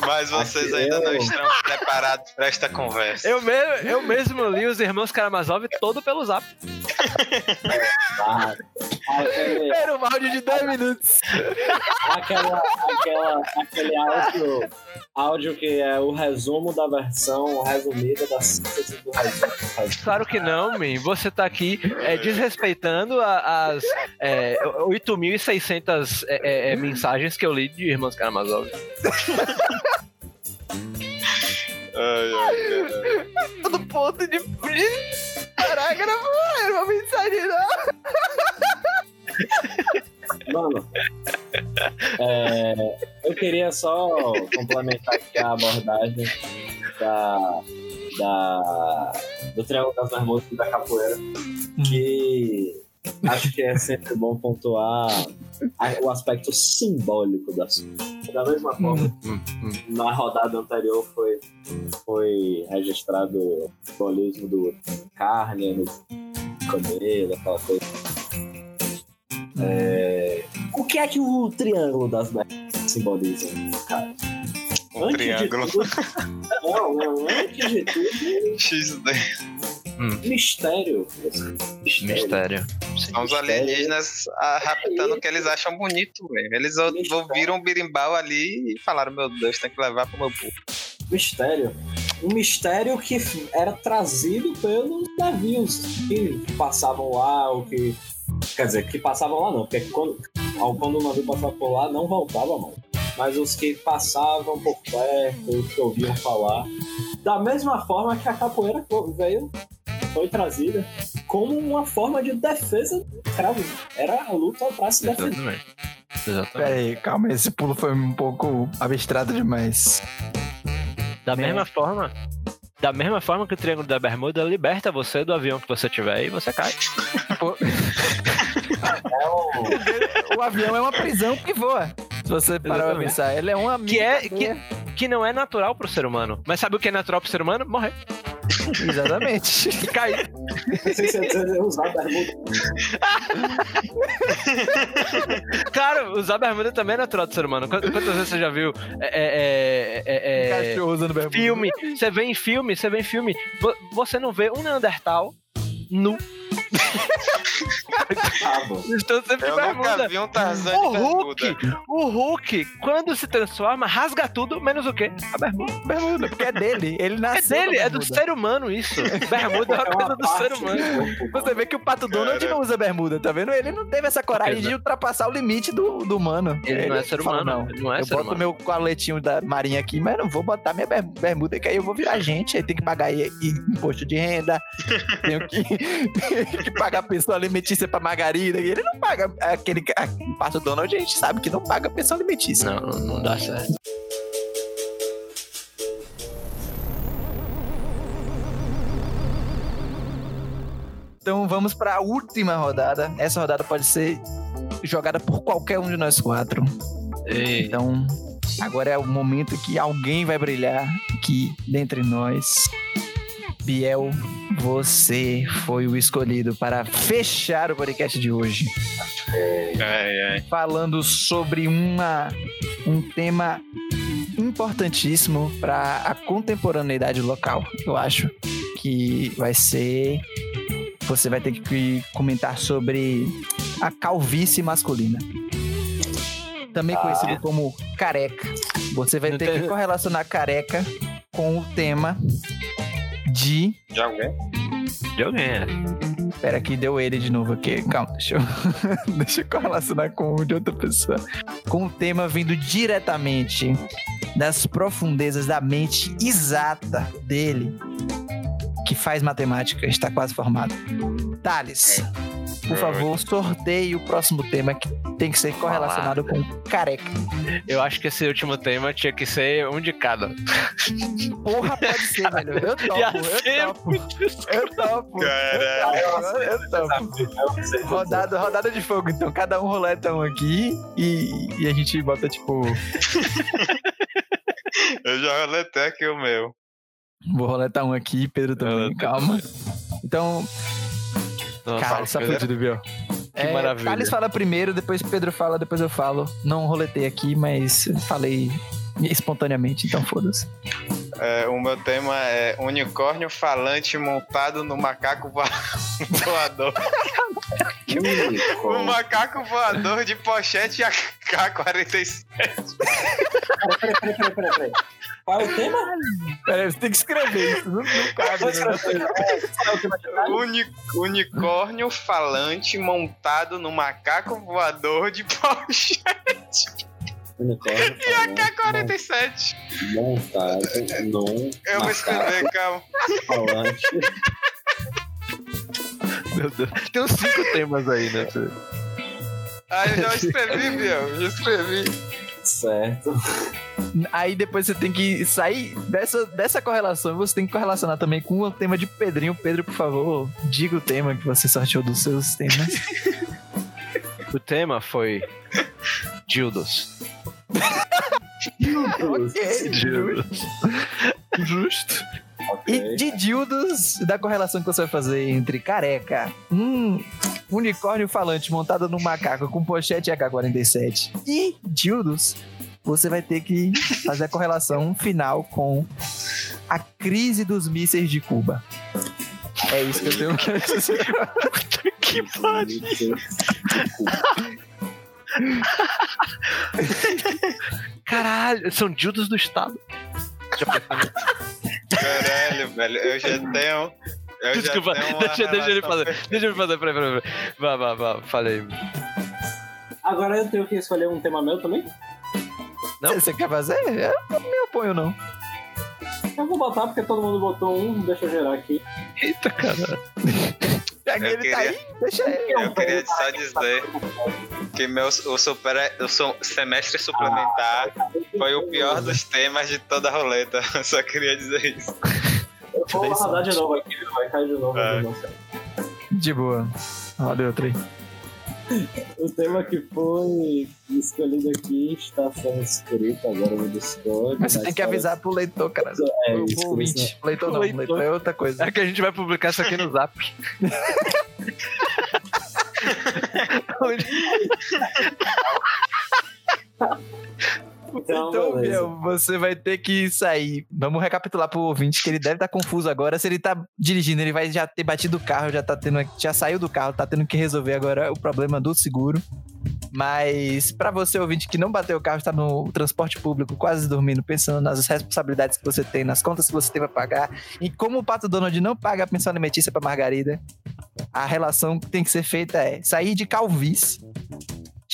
Mas vocês Aqui ainda não eu- estão preparados para esta conversa. Eu, me, eu mesmo li os irmãos Karamazov todo pelo zap. aquele, Era um áudio de 10 minutos. aquela, aquela, aquele áudio, áudio que é o resumo da versão resumida da síntese do resumo. Claro que não, Min. Você tá aqui é, desrespeitando a- as é, 8.600 é, é, é, mensagens que eu li de irmãos Karamazov. Ai, ai, caralho. (laughs) Todo ponto de. Parágrafo. Era uma mensagem, não. (laughs) Mano, é, eu queria só complementar aqui a abordagem da, da, do Triângulo das Bermudas e da capoeira, que acho que é sempre bom pontuar o aspecto simbólico da Da mesma forma, na rodada anterior foi, foi registrado o simbolismo do carne, no camelo, aquela coisa. É, o que é que o triângulo das bermudas simboliza, cara? Um Antes de triângulo. tudo- (laughs) não, não, antes de tudo, XD. mistério. Mistério. Mistério. São os alienígenas ah, raptando o que eles acham bonito, velho. Eles ou- ouviram um birimbau ali e falaram: Meu Deus, tem que levar pro meu povo. Mistério. Um mistério que era trazido pelos navios que passavam lá, ou que. Quer dizer, que passavam lá não, porque quando, ao- quando o navio passava por lá não voltava mais. Mas os que passavam por perto, os que ouviam falar. Da mesma forma que a capoeira veio, foi trazida como uma forma de defesa do escravo. Era a luta pra se defender. Exatamente. Exatamente. Pera aí, calma, esse pulo foi um pouco abstrato demais. Da mesma forma. Da mesma forma que o Triângulo da Bermuda liberta você do avião que você tiver e você cai. (laughs) O avião é uma prisão que voa. Se você parar pra pensar, ele é uma Que é- cadeia. Que não é natural pro ser humano. Mas sabe o que é natural pro ser humano? Morrer. Exatamente. (laughs) E cair. Não sei se você usar a bermuda. Claro, usar bermuda também é natural do ser humano. Quantas, quantas vezes você já viu é, é, é, é, Cachorro usando bermuda. filme? Você vê em filme, você vê em filme. vo- Você não vê um Neandertal nu. Estão sempre de Eu bermuda. nunca vi um Tarzan O. Hulk, o Hulk, quando se transforma, rasga tudo, menos o quê? A bermuda. Bermuda, porque é dele. Ele É nasceu dele, com é do ser humano isso. Bermuda é uma coisa do ser humano. Você vê que o Pato Donald Cara. não usa bermuda, tá vendo? Ele não teve essa coragem de ultrapassar o limite do, do humano. Ele não é ser fala, humano, não. ele não é eu ser boto humano. meu coletinho da marinha aqui, mas não vou botar minha ber- bermuda, que aí eu vou virar gente. Aí tem que pagar imposto de renda, (laughs) tenho que, (laughs) que pagar pensão alimentícia pra Margarida. E ele não paga aquele. A, o Pato Donald, a gente sabe que não paga pensão alimentícia. Não, não dá certo. Então vamos pra última rodada. Essa rodada pode ser jogada por qualquer um de nós quatro. E Então, Agora é o momento que alguém vai brilhar aqui dentre nós. Biel, você foi o escolhido para fechar o podcast de hoje. Ai, ai. falando sobre uma, um tema importantíssimo para a contemporaneidade local. Eu acho que vai ser. Você vai ter que comentar sobre a calvície masculina. Também conhecido como careca. Você vai Não ter tem- que correlacionar careca com o tema de. De alguém? De alguém, é. Pera que deu ele de novo aqui. Calma, deixa eu, (laughs) deixa eu correlacionar com o de outra pessoa. Com o tema vindo diretamente das profundezas da mente exata dele, que faz matemática, está quase formado. Thales, por favor, sorteie o próximo tema que tem que ser correlacionado com careca. Eu acho que esse último tema tinha que ser um de cada. Porra, pode ser, (laughs) velho. Eu topo, eu topo. Eu topo. Caralho. Eu topo. Eu topo. Rodada, rodada de fogo, então. Cada um roleta um aqui e, e a gente bota, tipo. (laughs) Eu já roletei aqui o meu. Vou roletar um aqui, Pedro também. Calma. Então, Não, cara, fala, só Pedro. fudido, viu? Que maravilha. Thales fala primeiro, depois Pedro fala, depois eu falo. Não roletei aqui, mas falei espontaneamente, então foda-se. É, o meu tema é unicórnio falante montado no macaco voa- (laughs) voador. (laughs) O macaco voador de pochete AK-47. Peraí, peraí, peraí, peraí, peraí. Qual é o tema? Pera, você tem que escrever isso, não, não cabe, né? Uni- unicórnio falante montado no macaco voador de pochete Unicórnio AK-47. montado num Eu vou escrever, calma. falante. Meu Deus. Tem uns cinco temas aí, né? Ah, eu já escrevi, Biel. Já escrevi. Certo. Aí depois você tem que sair dessa, dessa correlação e você tem que correlacionar também com o tema de Pedrinho. Pedro, por favor, diga o tema que você sorteou dos seus temas. (laughs) O tema foi Dildos. (laughs) ok, justo. Justo. E de dildos, da correlação que você vai fazer entre careca, um unicórnio falante montado num macaco com pochete AK-47 e dildos, você vai ter que fazer a correlação final com a crise dos mísseis de Cuba. É isso que eu tenho que dizer. (laughs) que pariu. Caralho, são dildos do Estado. Caralho, velho. Eu já tenho. Eu Desculpa, já tenho deixa, deixa ele fazer. Deixa ele fazer, peraí, peraí. peraí. Vá, vá, vá, falei. Agora eu tenho que escolher um tema meu também? Não. Você quer fazer? Eu não me oponho, não. Eu vou botar porque todo mundo botou um, deixa eu gerar aqui. Eita, cara. (laughs) Já que Eu ele tá queria- aí, deixa ele. Eu queria só dizer que meu o, super, o semestre suplementar foi o pior dos temas de toda a roleta. Eu (laughs) só queria dizer isso. Eu vou rodar de novo aqui, vai cair de novo. É. de boa. Outro aí. (laughs) O tema que foi escolhido aqui está sendo escrito agora no Discord. Mas você tem que avisar pro leitor, cara. É, Pro- isso, pro isso. ouvinte. Leitor não, Leitor. leitor é outra coisa. É que a gente vai publicar isso aqui no Zap. (laughs) (laughs) Então, Então. Biel, você vai ter que sair. Vamos recapitular pro ouvinte que ele deve estar confuso agora. Se ele tá dirigindo, ele vai já ter batido o carro, já tá tendo, já saiu do carro, tá tendo que resolver agora o problema do seguro. Mas pra você ouvinte que não bateu o carro, está no transporte público, quase dormindo, pensando nas responsabilidades que você tem, nas contas que você tem pra pagar, e como o Pato Donald não paga a pensão alimentícia pra Margarida, a relação que tem que ser feita é sair de calvície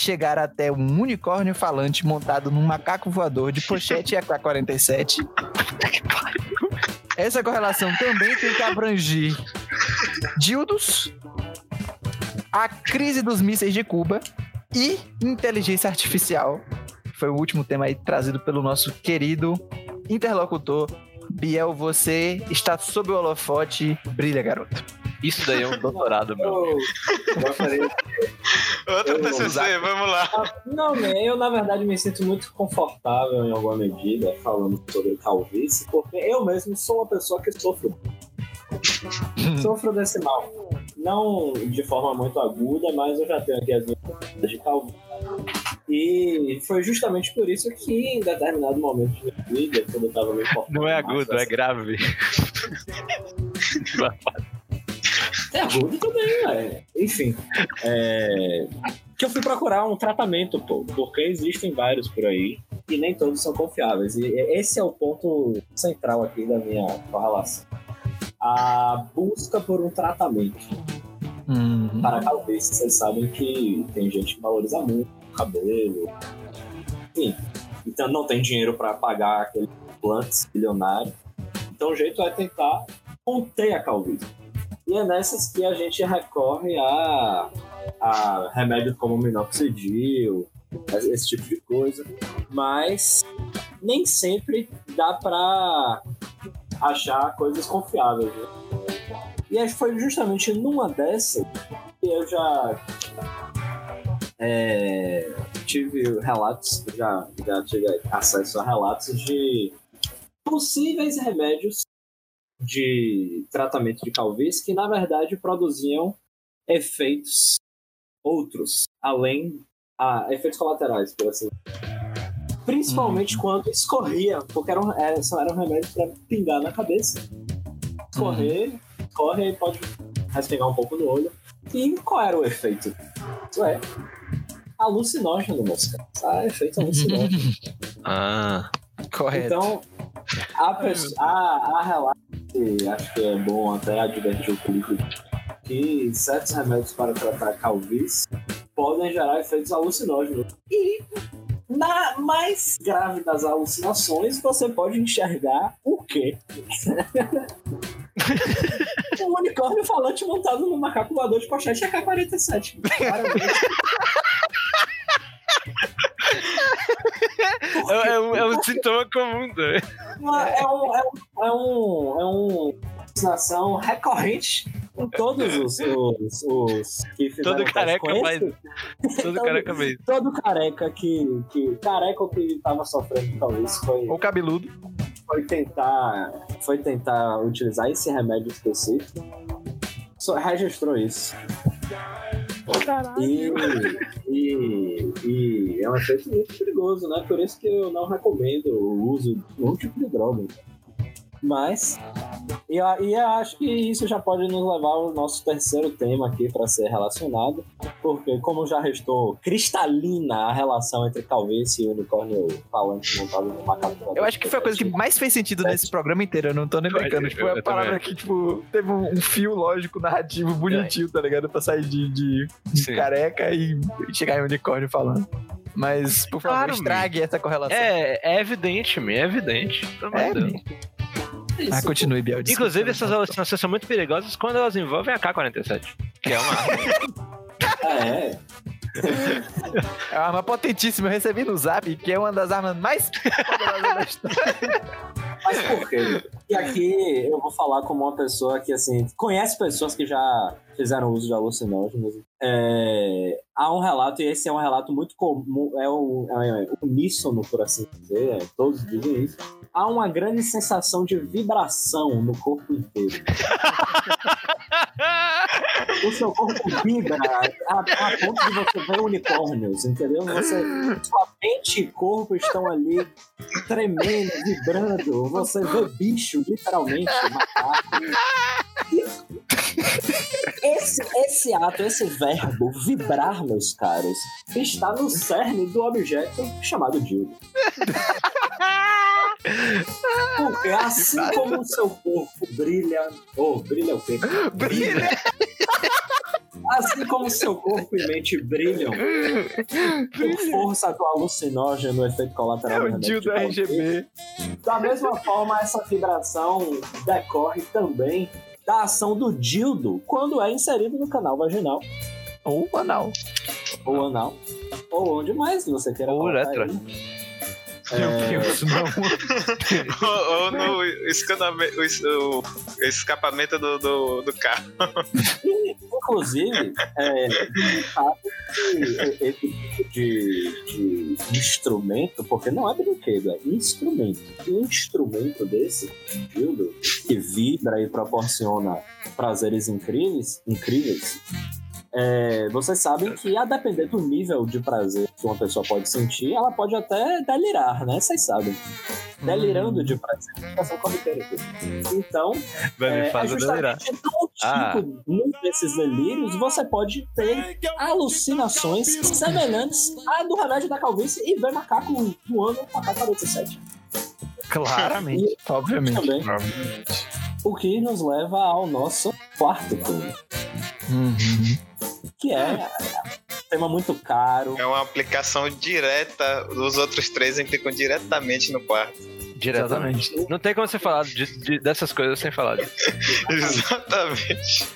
chegar até um unicórnio falante montado num macaco voador de pochete AK-47. Essa correlação também tem que abranger dildos, a crise dos mísseis de Cuba e inteligência artificial. Foi o último tema aí trazido pelo nosso querido interlocutor. Biel, você está sob o holofote. Brilha, garoto. Isso daí é um doutorado, meu. Eu (laughs) Outro TCC, vamos lá. Não, né, eu na verdade me sinto muito confortável em alguma medida falando sobre calvície, porque eu mesmo sou uma pessoa que sofro. (laughs) sofro desse mal. Não de forma muito aguda, mas eu já tenho aqui as minhas de calvície. E foi justamente por isso que em determinado momento de minha vida, quando eu tava me importando Não é agudo, dessa- é grave. (laughs) É agudo também, né? Enfim. É... Que eu fui procurar um tratamento, pô, porque existem vários por aí e nem todos são confiáveis. E esse é o ponto central aqui da minha correlação. A busca por um tratamento Uhum. para a calvície. Vocês sabem que tem gente que valoriza muito o cabelo. Enfim. Então não tem dinheiro para pagar aquele implantes bilionário. Então o jeito é tentar conter a calvície. E é nessas que a gente recorre a, a remédios como minoxidil, esse tipo de coisa. Mas nem sempre dá para achar coisas confiáveis. Né? E foi justamente numa dessas que eu já é, tive relatos, já, já tive acesso a relatos de possíveis remédios de tratamento de calvície que na verdade produziam efeitos outros, além a efeitos colaterais, por assim. Principalmente quando escorria, porque eram, é, só eram remédios para pingar na cabeça. Escorrer, escorre e pode respingar um pouco no olho. E qual era o efeito? Isso é alucinógeno, moça. Ah, efeito alucinógeno. (laughs) Ah. Correto. Então, a, pessoa, a, a relato, e acho que é bom até advertir o público que certos remédios para tratar calvície podem gerar efeitos alucinógenos. E na mais grave das alucinações, você pode enxergar o quê? (laughs) um unicórnio falante montado no macaco voador de pochete AK-47. Claramente. É, é um, é um sintoma comum, né? É um é um é um, é um alucinação recorrente em todos os, os, os que fizeram Todo careca com faz. Todo Todo- careca mesmo. Todo careca que, que careca que tava sofrendo com isso foi, Ou cabeludo. foi tentar foi tentar utilizar esse remédio específico. Só registrou isso. E, e, e é um efeito muito perigoso, né? Por isso que eu não recomendo o uso de nenhum tipo de droga. Mas, e, e eu acho que isso já pode nos levar ao nosso terceiro tema aqui para ser relacionado, porque como já restou cristalina a relação entre calvície e unicórnio falante montado no macaco. Eu acho que foi a coisa que mais fez sentido nesse programa inteiro, eu não tô nem brincando. eu- Tipo, eu é a palavra também. que, tipo, teve um, fio lógico, narrativo, bonitinho, tá ligado? Pra sair de, de, de careca e chegar em unicórnio falando. Mas, por favor, Claro, estrague essa correlação. É, é evidente, é evidente. É, de Ah, continue, Biel. desculpa. Inclusive, essas alucinações são muito perigosas quando elas envolvem a K-47. Que é uma arma. (laughs) É, É uma arma potentíssima. Eu recebi no zap, que é uma das armas mais poderosas da história. Mas por quê? E aqui eu vou falar como uma pessoa que, assim, conhece pessoas que já fizeram uso de alucinógenos. É, há um relato, e esse é um relato muito comum, é um, é um uníssono, por assim dizer, é, todos dizem isso. Há uma grande sensação de vibração no corpo inteiro. (laughs) o seu corpo vibra a, a ponto de você ver unicórnios, entendeu? Você, sua mente e corpo estão ali tremendo, vibrando. Você vê bicho, literalmente, macaco. (laughs) Esse, esse ato, esse verbo, vibrar, meus caros, está no cerne do objeto chamado dildo. Porque assim (laughs) como o seu corpo brilha. Oh, brilha o quê? Brilha! Assim como seu corpo e mente brilham (laughs) com força do alucinógeno, efeito colateral É o Dildo RGB. da mesma forma, essa vibração decorre também da ação do dildo quando é inserido no canal vaginal Ou anal. ou anal, ou onde mais você queira Ou uretra. ele. Meu Deus, não. (laughs) ou, ou no escaname- o es- o escapamento do, do, do carro. Inclusive, é, esse tipo de, de instrumento, porque não é brinquedo, é instrumento. E um instrumento desse, dildo, que vibra e proporciona prazeres incríveis, incríveis é, vocês sabem que a depender do nível de prazer que uma pessoa pode sentir, ela pode até delirar, né? Vocês sabem. Delirando de prazer. Então, Vai me é, é fazer delirar. justamente num Ah. tipo num desses delírios, você pode ter alucinações semelhantes à do remédio da calvície e ver macaco voando macaco 47. Claramente, obviamente. Também. O que nos leva ao nosso quarto tema, Uhum. que é um tema muito caro. É uma aplicação direta, os outros três implicam diretamente no quarto. Diretamente. Não tem como você falar de- de- dessas coisas sem falar disso. (laughs) Exatamente.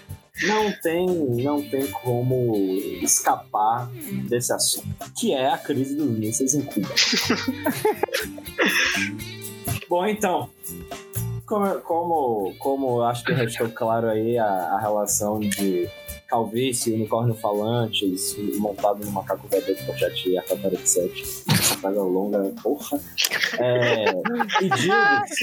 Não tem, não tem como escapar desse assunto, que é a crise dos mísseis em Cuba. (laughs) Bom, então, como, como, como acho que restou claro aí a, a relação de calvície, unicórnio falantes, montado no macaco bebê de pochete e AK-47, saga (laughs) longa, porra. É, e (laughs) dildos.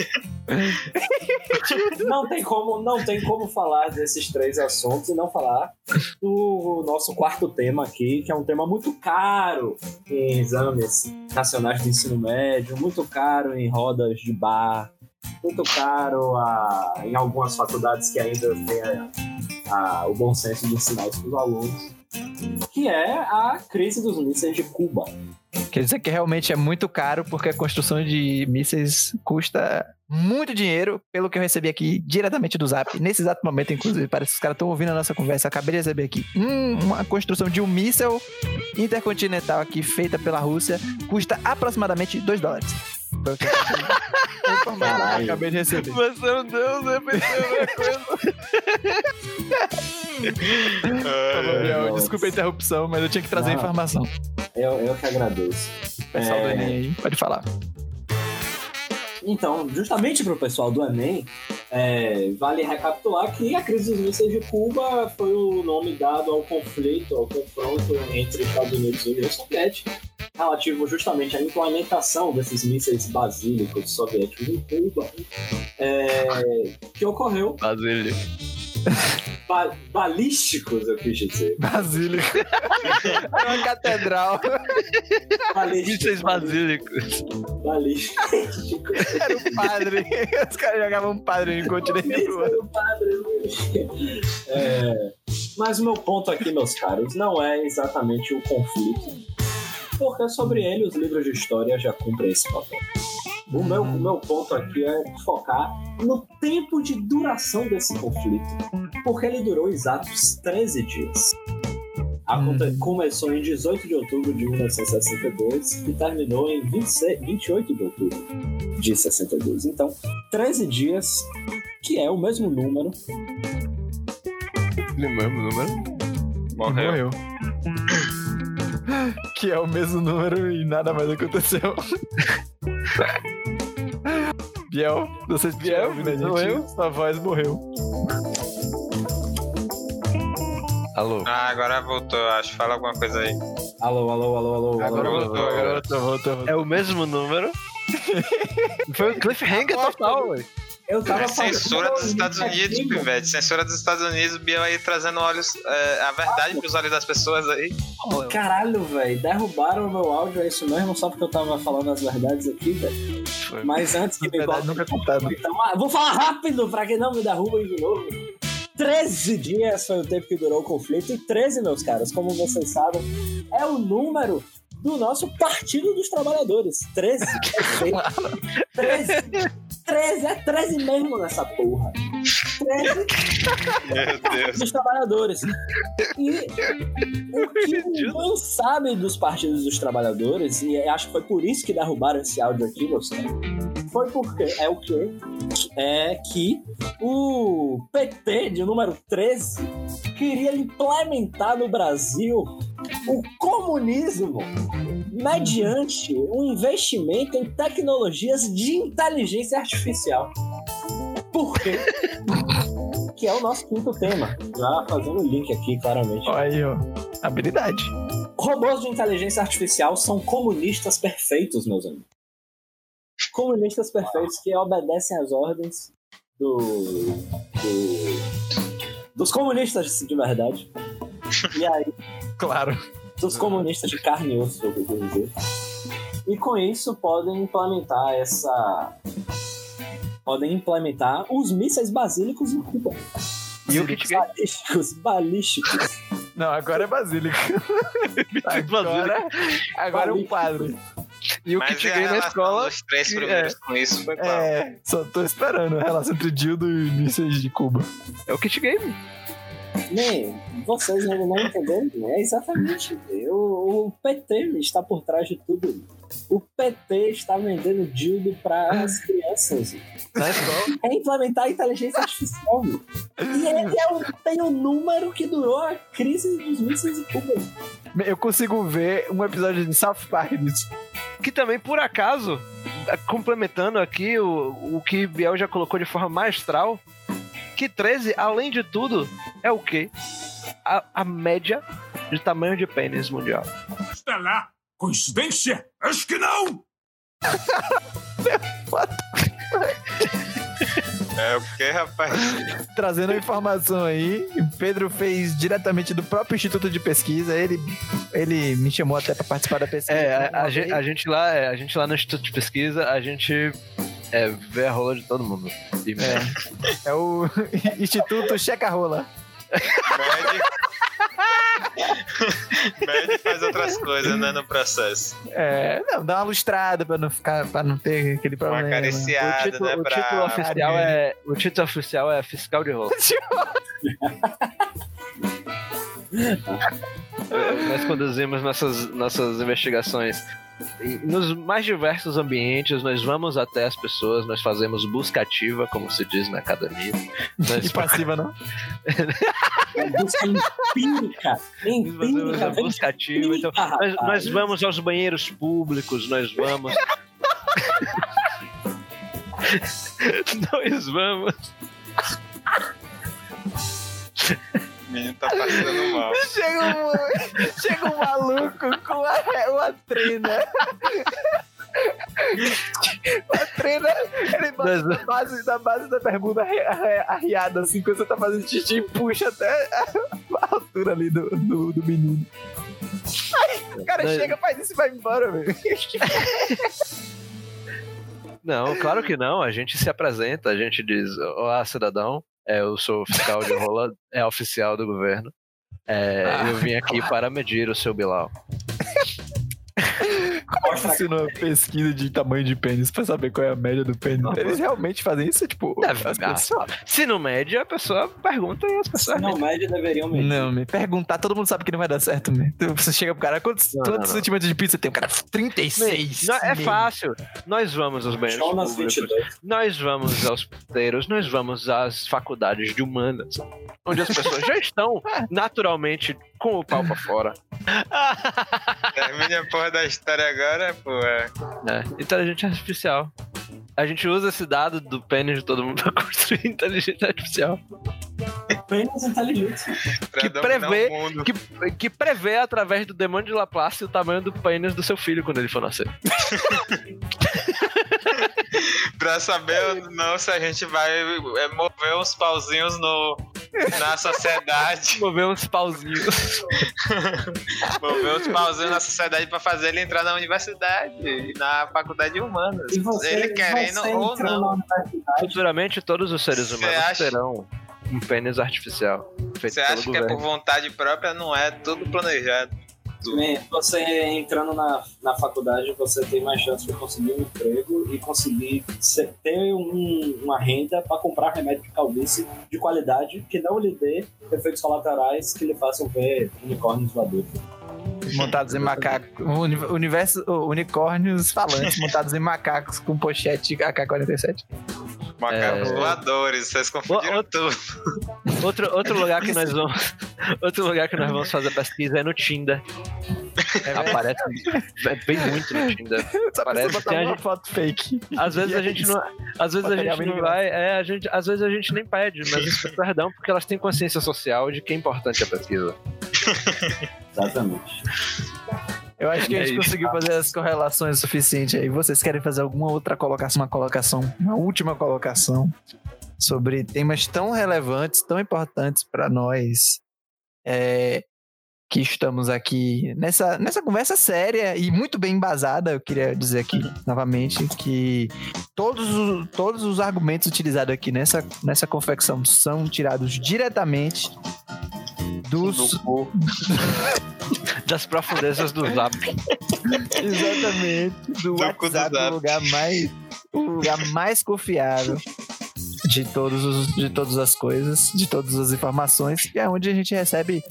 Não tem, como, não tem como falar desses três assuntos e não falar do nosso quarto tema aqui, que é um tema muito caro em exames nacionais de ensino médio, muito caro em rodas de bar, muito caro a, em algumas faculdades que ainda têm a- a- o bom senso de ensinar isso para os alunos, que é a crise dos mísseis de Cuba. Quer dizer que realmente é muito caro, porque a construção de mísseis custa muito dinheiro, pelo que eu recebi aqui diretamente do Zap. Nesse exato momento, inclusive, parece que os caras estão ouvindo a nossa conversa. Acabei de receber aqui. Hum, uma construção de um míssel intercontinental aqui, feita pela Rússia, custa aproximadamente 2 dólares. Eu acabei- Caralho. acabei de receber. Você não deu, né? Falou, Biel, nossa. Desculpa a interrupção, mas eu tinha que trazer a informação. Eu, eu que agradeço. Pessoal do É. Enem aí, pode falar. Então, justamente para o pessoal do Enem, é, vale recapitular que a crise dos mísseis de Cuba foi o nome dado ao conflito, ao confronto entre Estados Unidos e União Soviética, relativo justamente à implementação desses mísseis basílicos soviéticos em Cuba, é, que ocorreu Basílio. ba- balísticos, eu quis dizer. Basílico. É uma catedral. Mísseis basílicos. balísticos. Era o padre. Os caras jogavam um padre em continente outro. Meu padre, É, mas o meu ponto aqui, meus caros, não é exatamente o conflito, porque sobre ele os livros de história já cumprem esse papel. O meu, o meu ponto aqui é focar no tempo de duração desse conflito, porque ele durou exatos 13 dias. Aconte- Começou em 18 de outubro de 1962 e terminou em 26, 28 de outubro de 62. Então, 13 dias, que é o mesmo número No mesmo número? Morreu. Morreu. (laughs) Que é o mesmo número e nada mais aconteceu. (laughs) Biel, você Biel, Biel, né, eu. Sua voz morreu. Alô? Ah, agora voltou, acho. Fala alguma coisa aí. Alô, alô, alô, alô. Agora alô, voltou, agora voltou, voltou, voltou. É o mesmo número? (laughs) Foi um cliffhanger total, velho. Eu tava É censura dos Estados Unidos, Pivete. Censura dos Estados Unidos, Biel aí trazendo olhos, é, a verdade pros olhos das pessoas aí. Caralho, velho. Derrubaram o meu áudio, é isso mesmo? Só porque eu tava falando as verdades aqui, velho. Mas antes que me botem- nunca contaram. Então, ah, vou falar rápido pra que não me derrubem de novo. 13 dias foi o tempo que durou o conflito. E 13, meus caros, como vocês sabem, é o número do nosso Partido dos Trabalhadores. 13. Perfeito. 13. 13. É 13 mesmo nessa porra. 13 Meu Deus. dos trabalhadores. E o que ninguém sabe dos partidos dos trabalhadores, e acho que foi por isso que derrubaram esse áudio aqui, você, foi porque é o quê? É que o PT de número 13 queria implementar no Brasil o comunismo mediante um investimento em tecnologias de inteligência artificial. Por quê? (laughs) que é o nosso quinto tema. Já fazendo o link aqui, claramente. Olha aí, ó. Habilidade. Robôs de inteligência artificial são comunistas perfeitos, meus amigos. Comunistas perfeitos que obedecem às ordens do, do- dos comunistas de verdade. E aí, Claro. dos comunistas de carne e osso, eu quero dizer. E com isso podem implementar essa. Podem implementar os mísseis basílicos em Cuba. E o kit gay? Balísticos, balísticos. Não, agora é basílica. (laughs) agora, agora é um padre. E o Mas kit e a gay na relação escola. dos três que- primeiros com isso foi qual? É, só tô esperando a relação entre Dildo e mísseis de Cuba. É o kit game. Nem, vocês não entenderam? É exatamente. O, o PT está por trás de tudo. O PT está vendendo dildo para as crianças. Escola. É implementar a inteligência artificial. E é, é o, tem o número que durou a crise dos mísseis em Cuba. Eu consigo ver um episódio de South Park disso. Que também, por acaso, eh, complementando aqui o, o que Biel já colocou de forma magistral, que 13, além de tudo, é o quê? A, a média de tamanho de pênis mundial. Está lá. Coincidência? Acho que não! (laughs) É o que, rapaz? Trazendo a informação aí, o Pedro fez diretamente do próprio Instituto de Pesquisa. Ele, ele me chamou até para participar da pesquisa. É, a, a gente, a gente lá, é, a gente lá no Instituto de Pesquisa, a gente é, vê a rola de todo mundo. E- É, é o (laughs) Instituto Checa Rola. Mede. (laughs) Mede faz outras coisas, né, no processo. É, não, dá uma lustrada para não ficar, para não ter aquele Uma problema. O acariciada, título, né, o pra... título oficial é o título oficial é fiscal de rola. É, (laughs) Nós conduzimos nossas, nossas investigações nos mais diversos ambientes. Nós vamos até as pessoas, nós fazemos busca ativa, como se diz na academia. Nós (laughs) E passiva, não? (laughs) Busca empírica. fazemos Empírica. busca ativa. Então, nós, nós vamos aos banheiros públicos, nós vamos. (laughs) nós vamos. O menino tá passando mal. (laughs) Chega um, (laughs) chega um maluco com a, uma trina. (laughs) Uma trina, ele bota Mas- na base, na base da bermuda arriada, assim, quando você tá fazendo xixi, puxa até a altura ali do, do, do menino. Aí, o cara Mas- chega, faz isso e vai embora, velho. Não, claro que não. A gente se apresenta, a gente diz: Olá, cidadão, é, eu sou fiscal de rola, é oficial do governo. É, Ah, eu vim aqui para medir o seu Bilal. Como é que funciona uma pesquisa de tamanho de pênis pra saber qual é a média do pênis? Eles realmente fazem isso? Tipo, Deve- as pessoas... Se não mede, a pessoa pergunta e as pessoas. Não, média deveriam medir. Não, me perguntar, todo mundo sabe que não vai dar certo, me. Você chega pro cara, quantos, Não, quantos não, não. centímetros de pizza tem? O cara, 36. Não, é meio. fácil. Nós vamos aos banheiros públicos, 22. nós vamos aos puteiros, nós vamos às faculdades de humanas, onde as pessoas já estão naturalmente com o pau pra fora. Termine a porra da história agora, pô. é. É, inteligência artificial. A gente usa esse dado do pênis de todo mundo (laughs) pra construir inteligência artificial. (laughs) Pênis inteligente. Que prevê-. Que, que prevê através do demônio de Laplace o tamanho do pênis do seu filho quando ele for nascer. (laughs) Pra saber ou não se a gente vai é, mover uns pauzinhos no, na sociedade. (laughs) Mover uns pauzinhos. (laughs) mover uns pauzinhos na sociedade pra fazer ele entrar na universidade e na faculdade de humanas. E você, ele querendo ou não. Futuramente todos os seres humanos acha- terão um pênis artificial. Você acha que é governo. por vontade própria? Não é tudo planejado. Você entrando na, na faculdade, você tem mais chance de conseguir um emprego e conseguir se- ter um- uma renda para comprar remédio de calvície de qualidade que não lhe dê efeitos colaterais que lhe façam ver unicórnios voadores. Montados em macacos. Uni- Universo, unicórnios falantes montados em macacos com pochete AK-47. Macacos É. voadores, vocês confundiram Ô, ô, tudo. Outro, outro lugar que nós (laughs) vamos. Outro lugar que nós vamos fazer pesquisa é no Tinder. Aparece é bem muito no Tinder. (laughs) Só Parece precisa que botar a uma gente- foto fake. Às vezes E a é gente isso. não, às vezes a Material gente não vai, é, a gente, às vezes a gente nem pede, mas isso é perdão porque elas têm consciência social de que é importante a pesquisa. (laughs) Exatamente. Eu acho que a É gente isso. conseguiu fazer as correlações suficientes aí. Vocês querem fazer alguma outra colocação? Uma colocação, uma última colocação sobre temas tão relevantes, tão importantes para nós é, que estamos aqui nessa, nessa conversa séria e muito bem embasada. Eu queria dizer aqui novamente que todos, os- todos os argumentos utilizados aqui nessa, nessa confecção são tirados diretamente dos, (laughs) Das profundezas do Zap. Exatamente. Do, Do WhatsApp, Zap. o lugar mais, o lugar mais confiável de todos os, de todas as coisas, de todas as informações, que é onde a gente recebe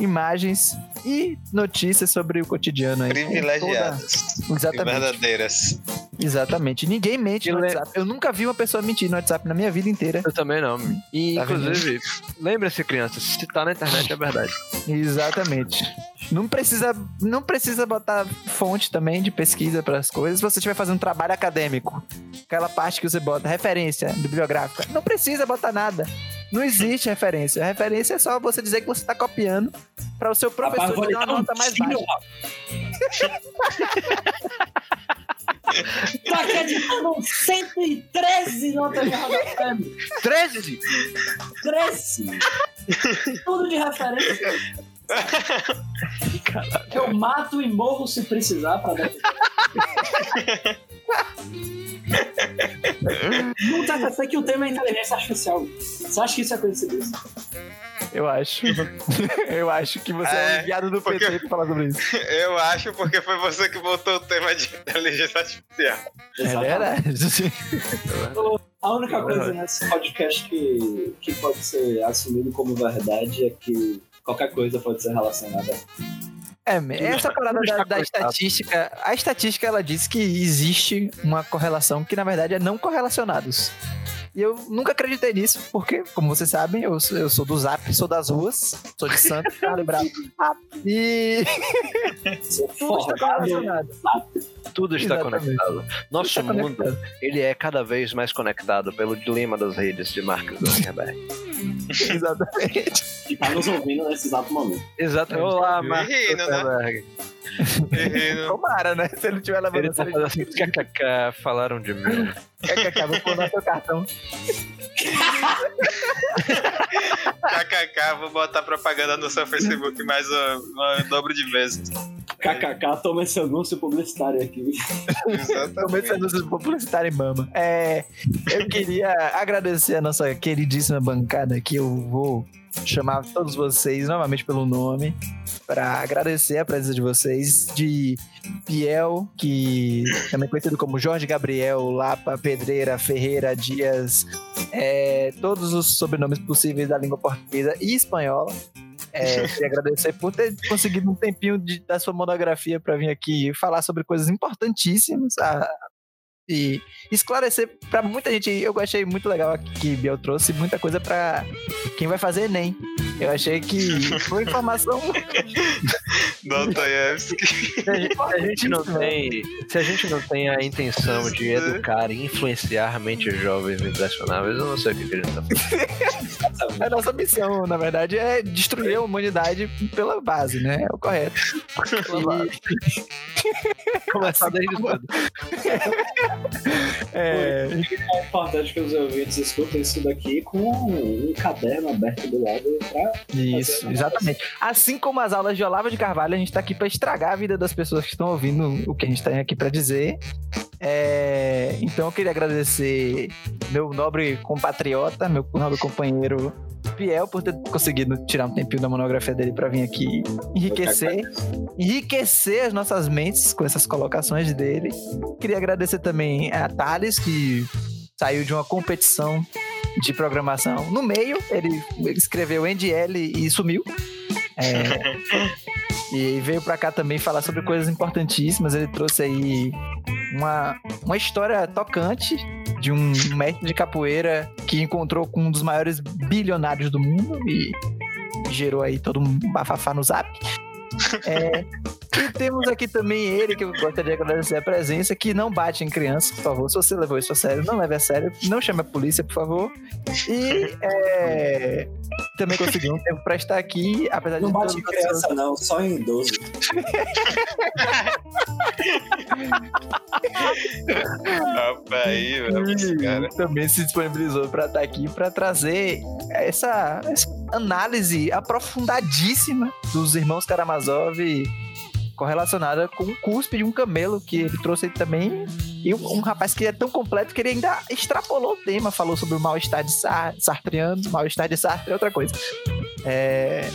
imagens e notícias sobre o cotidiano aí. Privilegiadas. Toda- Exatamente. Verdadeiras. Exatamente. Ninguém mente no le- WhatsApp. Eu nunca vi uma pessoa mentir no WhatsApp na minha vida inteira. Eu também não. E, Tá inclusive, lembre-se, crianças, se tá na internet é verdade. Exatamente. Não precisa, não precisa botar fonte também de pesquisa para as coisas. Se você estiver fazendo um trabalho acadêmico, aquela parte que você bota referência bibliográfica, não precisa botar nada. Não existe referência. A referência é só você dizer que você está copiando para o seu professor Rapaz, dar uma dar um nota mais tiro, baixa. Tá acreditando 113 notas de rodapé. 13! 13! Tudo de referência. Eu mato e morro se precisar pra dar. Não tá pensando que o tema é inteligência artificial. Você acha que isso é coincidência? Eu acho. (laughs) Eu acho que você é, É, o enviado do porque- PT pra falar sobre isso. (laughs) Eu acho porque foi você que botou o tema de inteligência artificial. É verdade. A única coisa nesse podcast que, que pode ser assumido como verdade é que qualquer coisa pode ser relacionada. É, essa parada da, da estatística, a estatística ela diz que existe uma correlação que na verdade é não correlacionados. E eu nunca acreditei nisso, porque, como vocês sabem, eu, sou- eu sou do Zap, sou das ruas, sou de Santos, (laughs) Carlos Bravo. E (laughs) tudo está correlacionado. Tudo está Exatamente. conectado. Nosso está mundo, conectado. ele é cada vez mais conectado pelo dilema das redes de Mark Zuckerberg. (laughs) Exatamente. Que tá nos ouvindo nesse exato momento. Exato. Olá, E Mark rindo, né? Zuckerberg. Tomara, né? Se ele tiver levando Ele tá assim, kkk, falaram de mim. Kkk, vou pôr no seu cartão. KKK, vou botar propaganda no seu Facebook mais um, um dobro de vezes. KKK, toma esse anúncio publicitário aqui. Exatamente. Começando a publicitário em mama. É, eu queria agradecer a nossa queridíssima bancada que eu vou chamar todos vocês novamente pelo nome para agradecer a presença de vocês de Piel, que também conhecido como Jorge Gabriel, Lapa, Pedreira, Ferreira, Dias, é, todos os sobrenomes possíveis da língua portuguesa e espanhola. É, (laughs) queria agradecer por ter conseguido um tempinho de- da sua monografia para vir aqui falar sobre coisas importantíssimas a- e esclarecer para muita gente. Eu achei muito legal que Biel trouxe muita coisa para quem vai fazer Enem. Eu achei que foi informação. (laughs) Dostoiévski. Se a gente, se a gente não tem, se a gente não tem a intenção de educar e influenciar mentes jovens impressionáveis, eu não sei o que, a gente tá fazendo. A (laughs) nossa missão, na verdade, é destruir a humanidade pela base, né? É o correto. E- (laughs) Começar desde tudo. é, É importante que os ouvintes escutem isso daqui com um caderno aberto do lado pra. Isso, exatamente. Assim como as aulas de Olavo de Carvalho, a gente tá aqui pra estragar a vida das pessoas que estão ouvindo o que a gente tem aqui pra dizer. É, então eu queria agradecer meu nobre compatriota, meu nobre companheiro Piel, por ter conseguido tirar um tempinho da monografia dele pra vir aqui enriquecer, enriquecer as nossas mentes com essas colocações dele. Queria agradecer também a Thales, que saiu de uma competição de programação no meio. Ele, escreveu NDL e sumiu. É, (laughs) e veio pra cá também falar sobre coisas importantíssimas. Ele trouxe aí uma, uma história tocante de um mestre de capoeira que encontrou com um dos maiores bilionários do mundo e gerou aí todo um bafafá no zap. (laughs) É, E temos aqui também ele, que eu gostaria de agradecer a presença, que não bate em criança, por favor. Se você levou isso a sério, não leve a sério. Não chame a polícia, por favor. E é, também conseguiu um tempo pra estar aqui, apesar Não de bate em criança, não, só em idoso. Rapaz, aí, velho, cara. também se disponibilizou para estar aqui para trazer essa, essa análise aprofundadíssima dos irmãos Karamazov correlacionada com o cuspe de um camelo que ele trouxe também. E um, rapaz que é tão completo que ele ainda extrapolou o tema, falou sobre o mal-estar de Sar sartreano, mal-estar de Sartre outra coisa. É,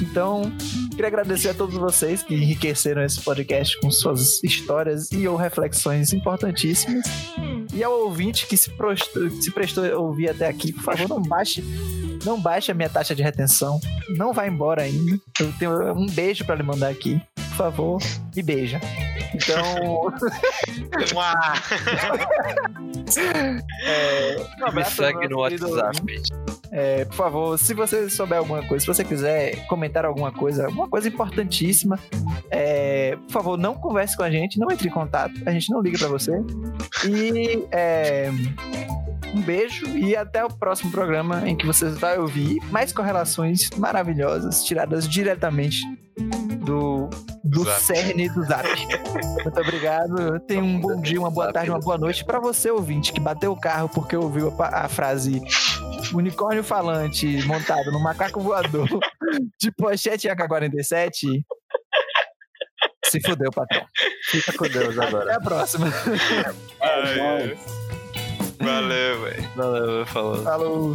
Então, queria agradecer a todos vocês que enriqueceram esse podcast com suas histórias e ou reflexões importantíssimas. E ao ouvinte que se, prostou, se prestou a ouvir até aqui, por favor, não baixe, não baixe a minha taxa de retenção. Não vá embora ainda. Eu tenho um beijo para lhe mandar aqui. Por favor, me beija. Então, (laughs) (laughs) é, um Me segue no querido WhatsApp. É, por favor, se você souber alguma coisa, se você quiser comentar alguma coisa, alguma coisa importantíssima, é, por favor, não converse com a gente, não entre em contato, a gente não liga pra você. E é, um beijo e até o próximo programa em que você vai ouvir mais correlações maravilhosas tiradas diretamente do, do Zap. cerne do Zap. Muito obrigado. Tenha um bom dia, uma boa tarde, uma boa noite para você, ouvinte, que bateu o carro porque ouviu a, a frase unicórnio falante montado no macaco voador de pochete AK-47. Se fudeu, patrão. Fica com Deus Até agora. a próxima. Ai. Valeu, velho. Valeu, falou. Falou.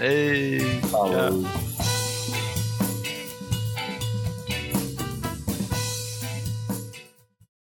Ei. Falou.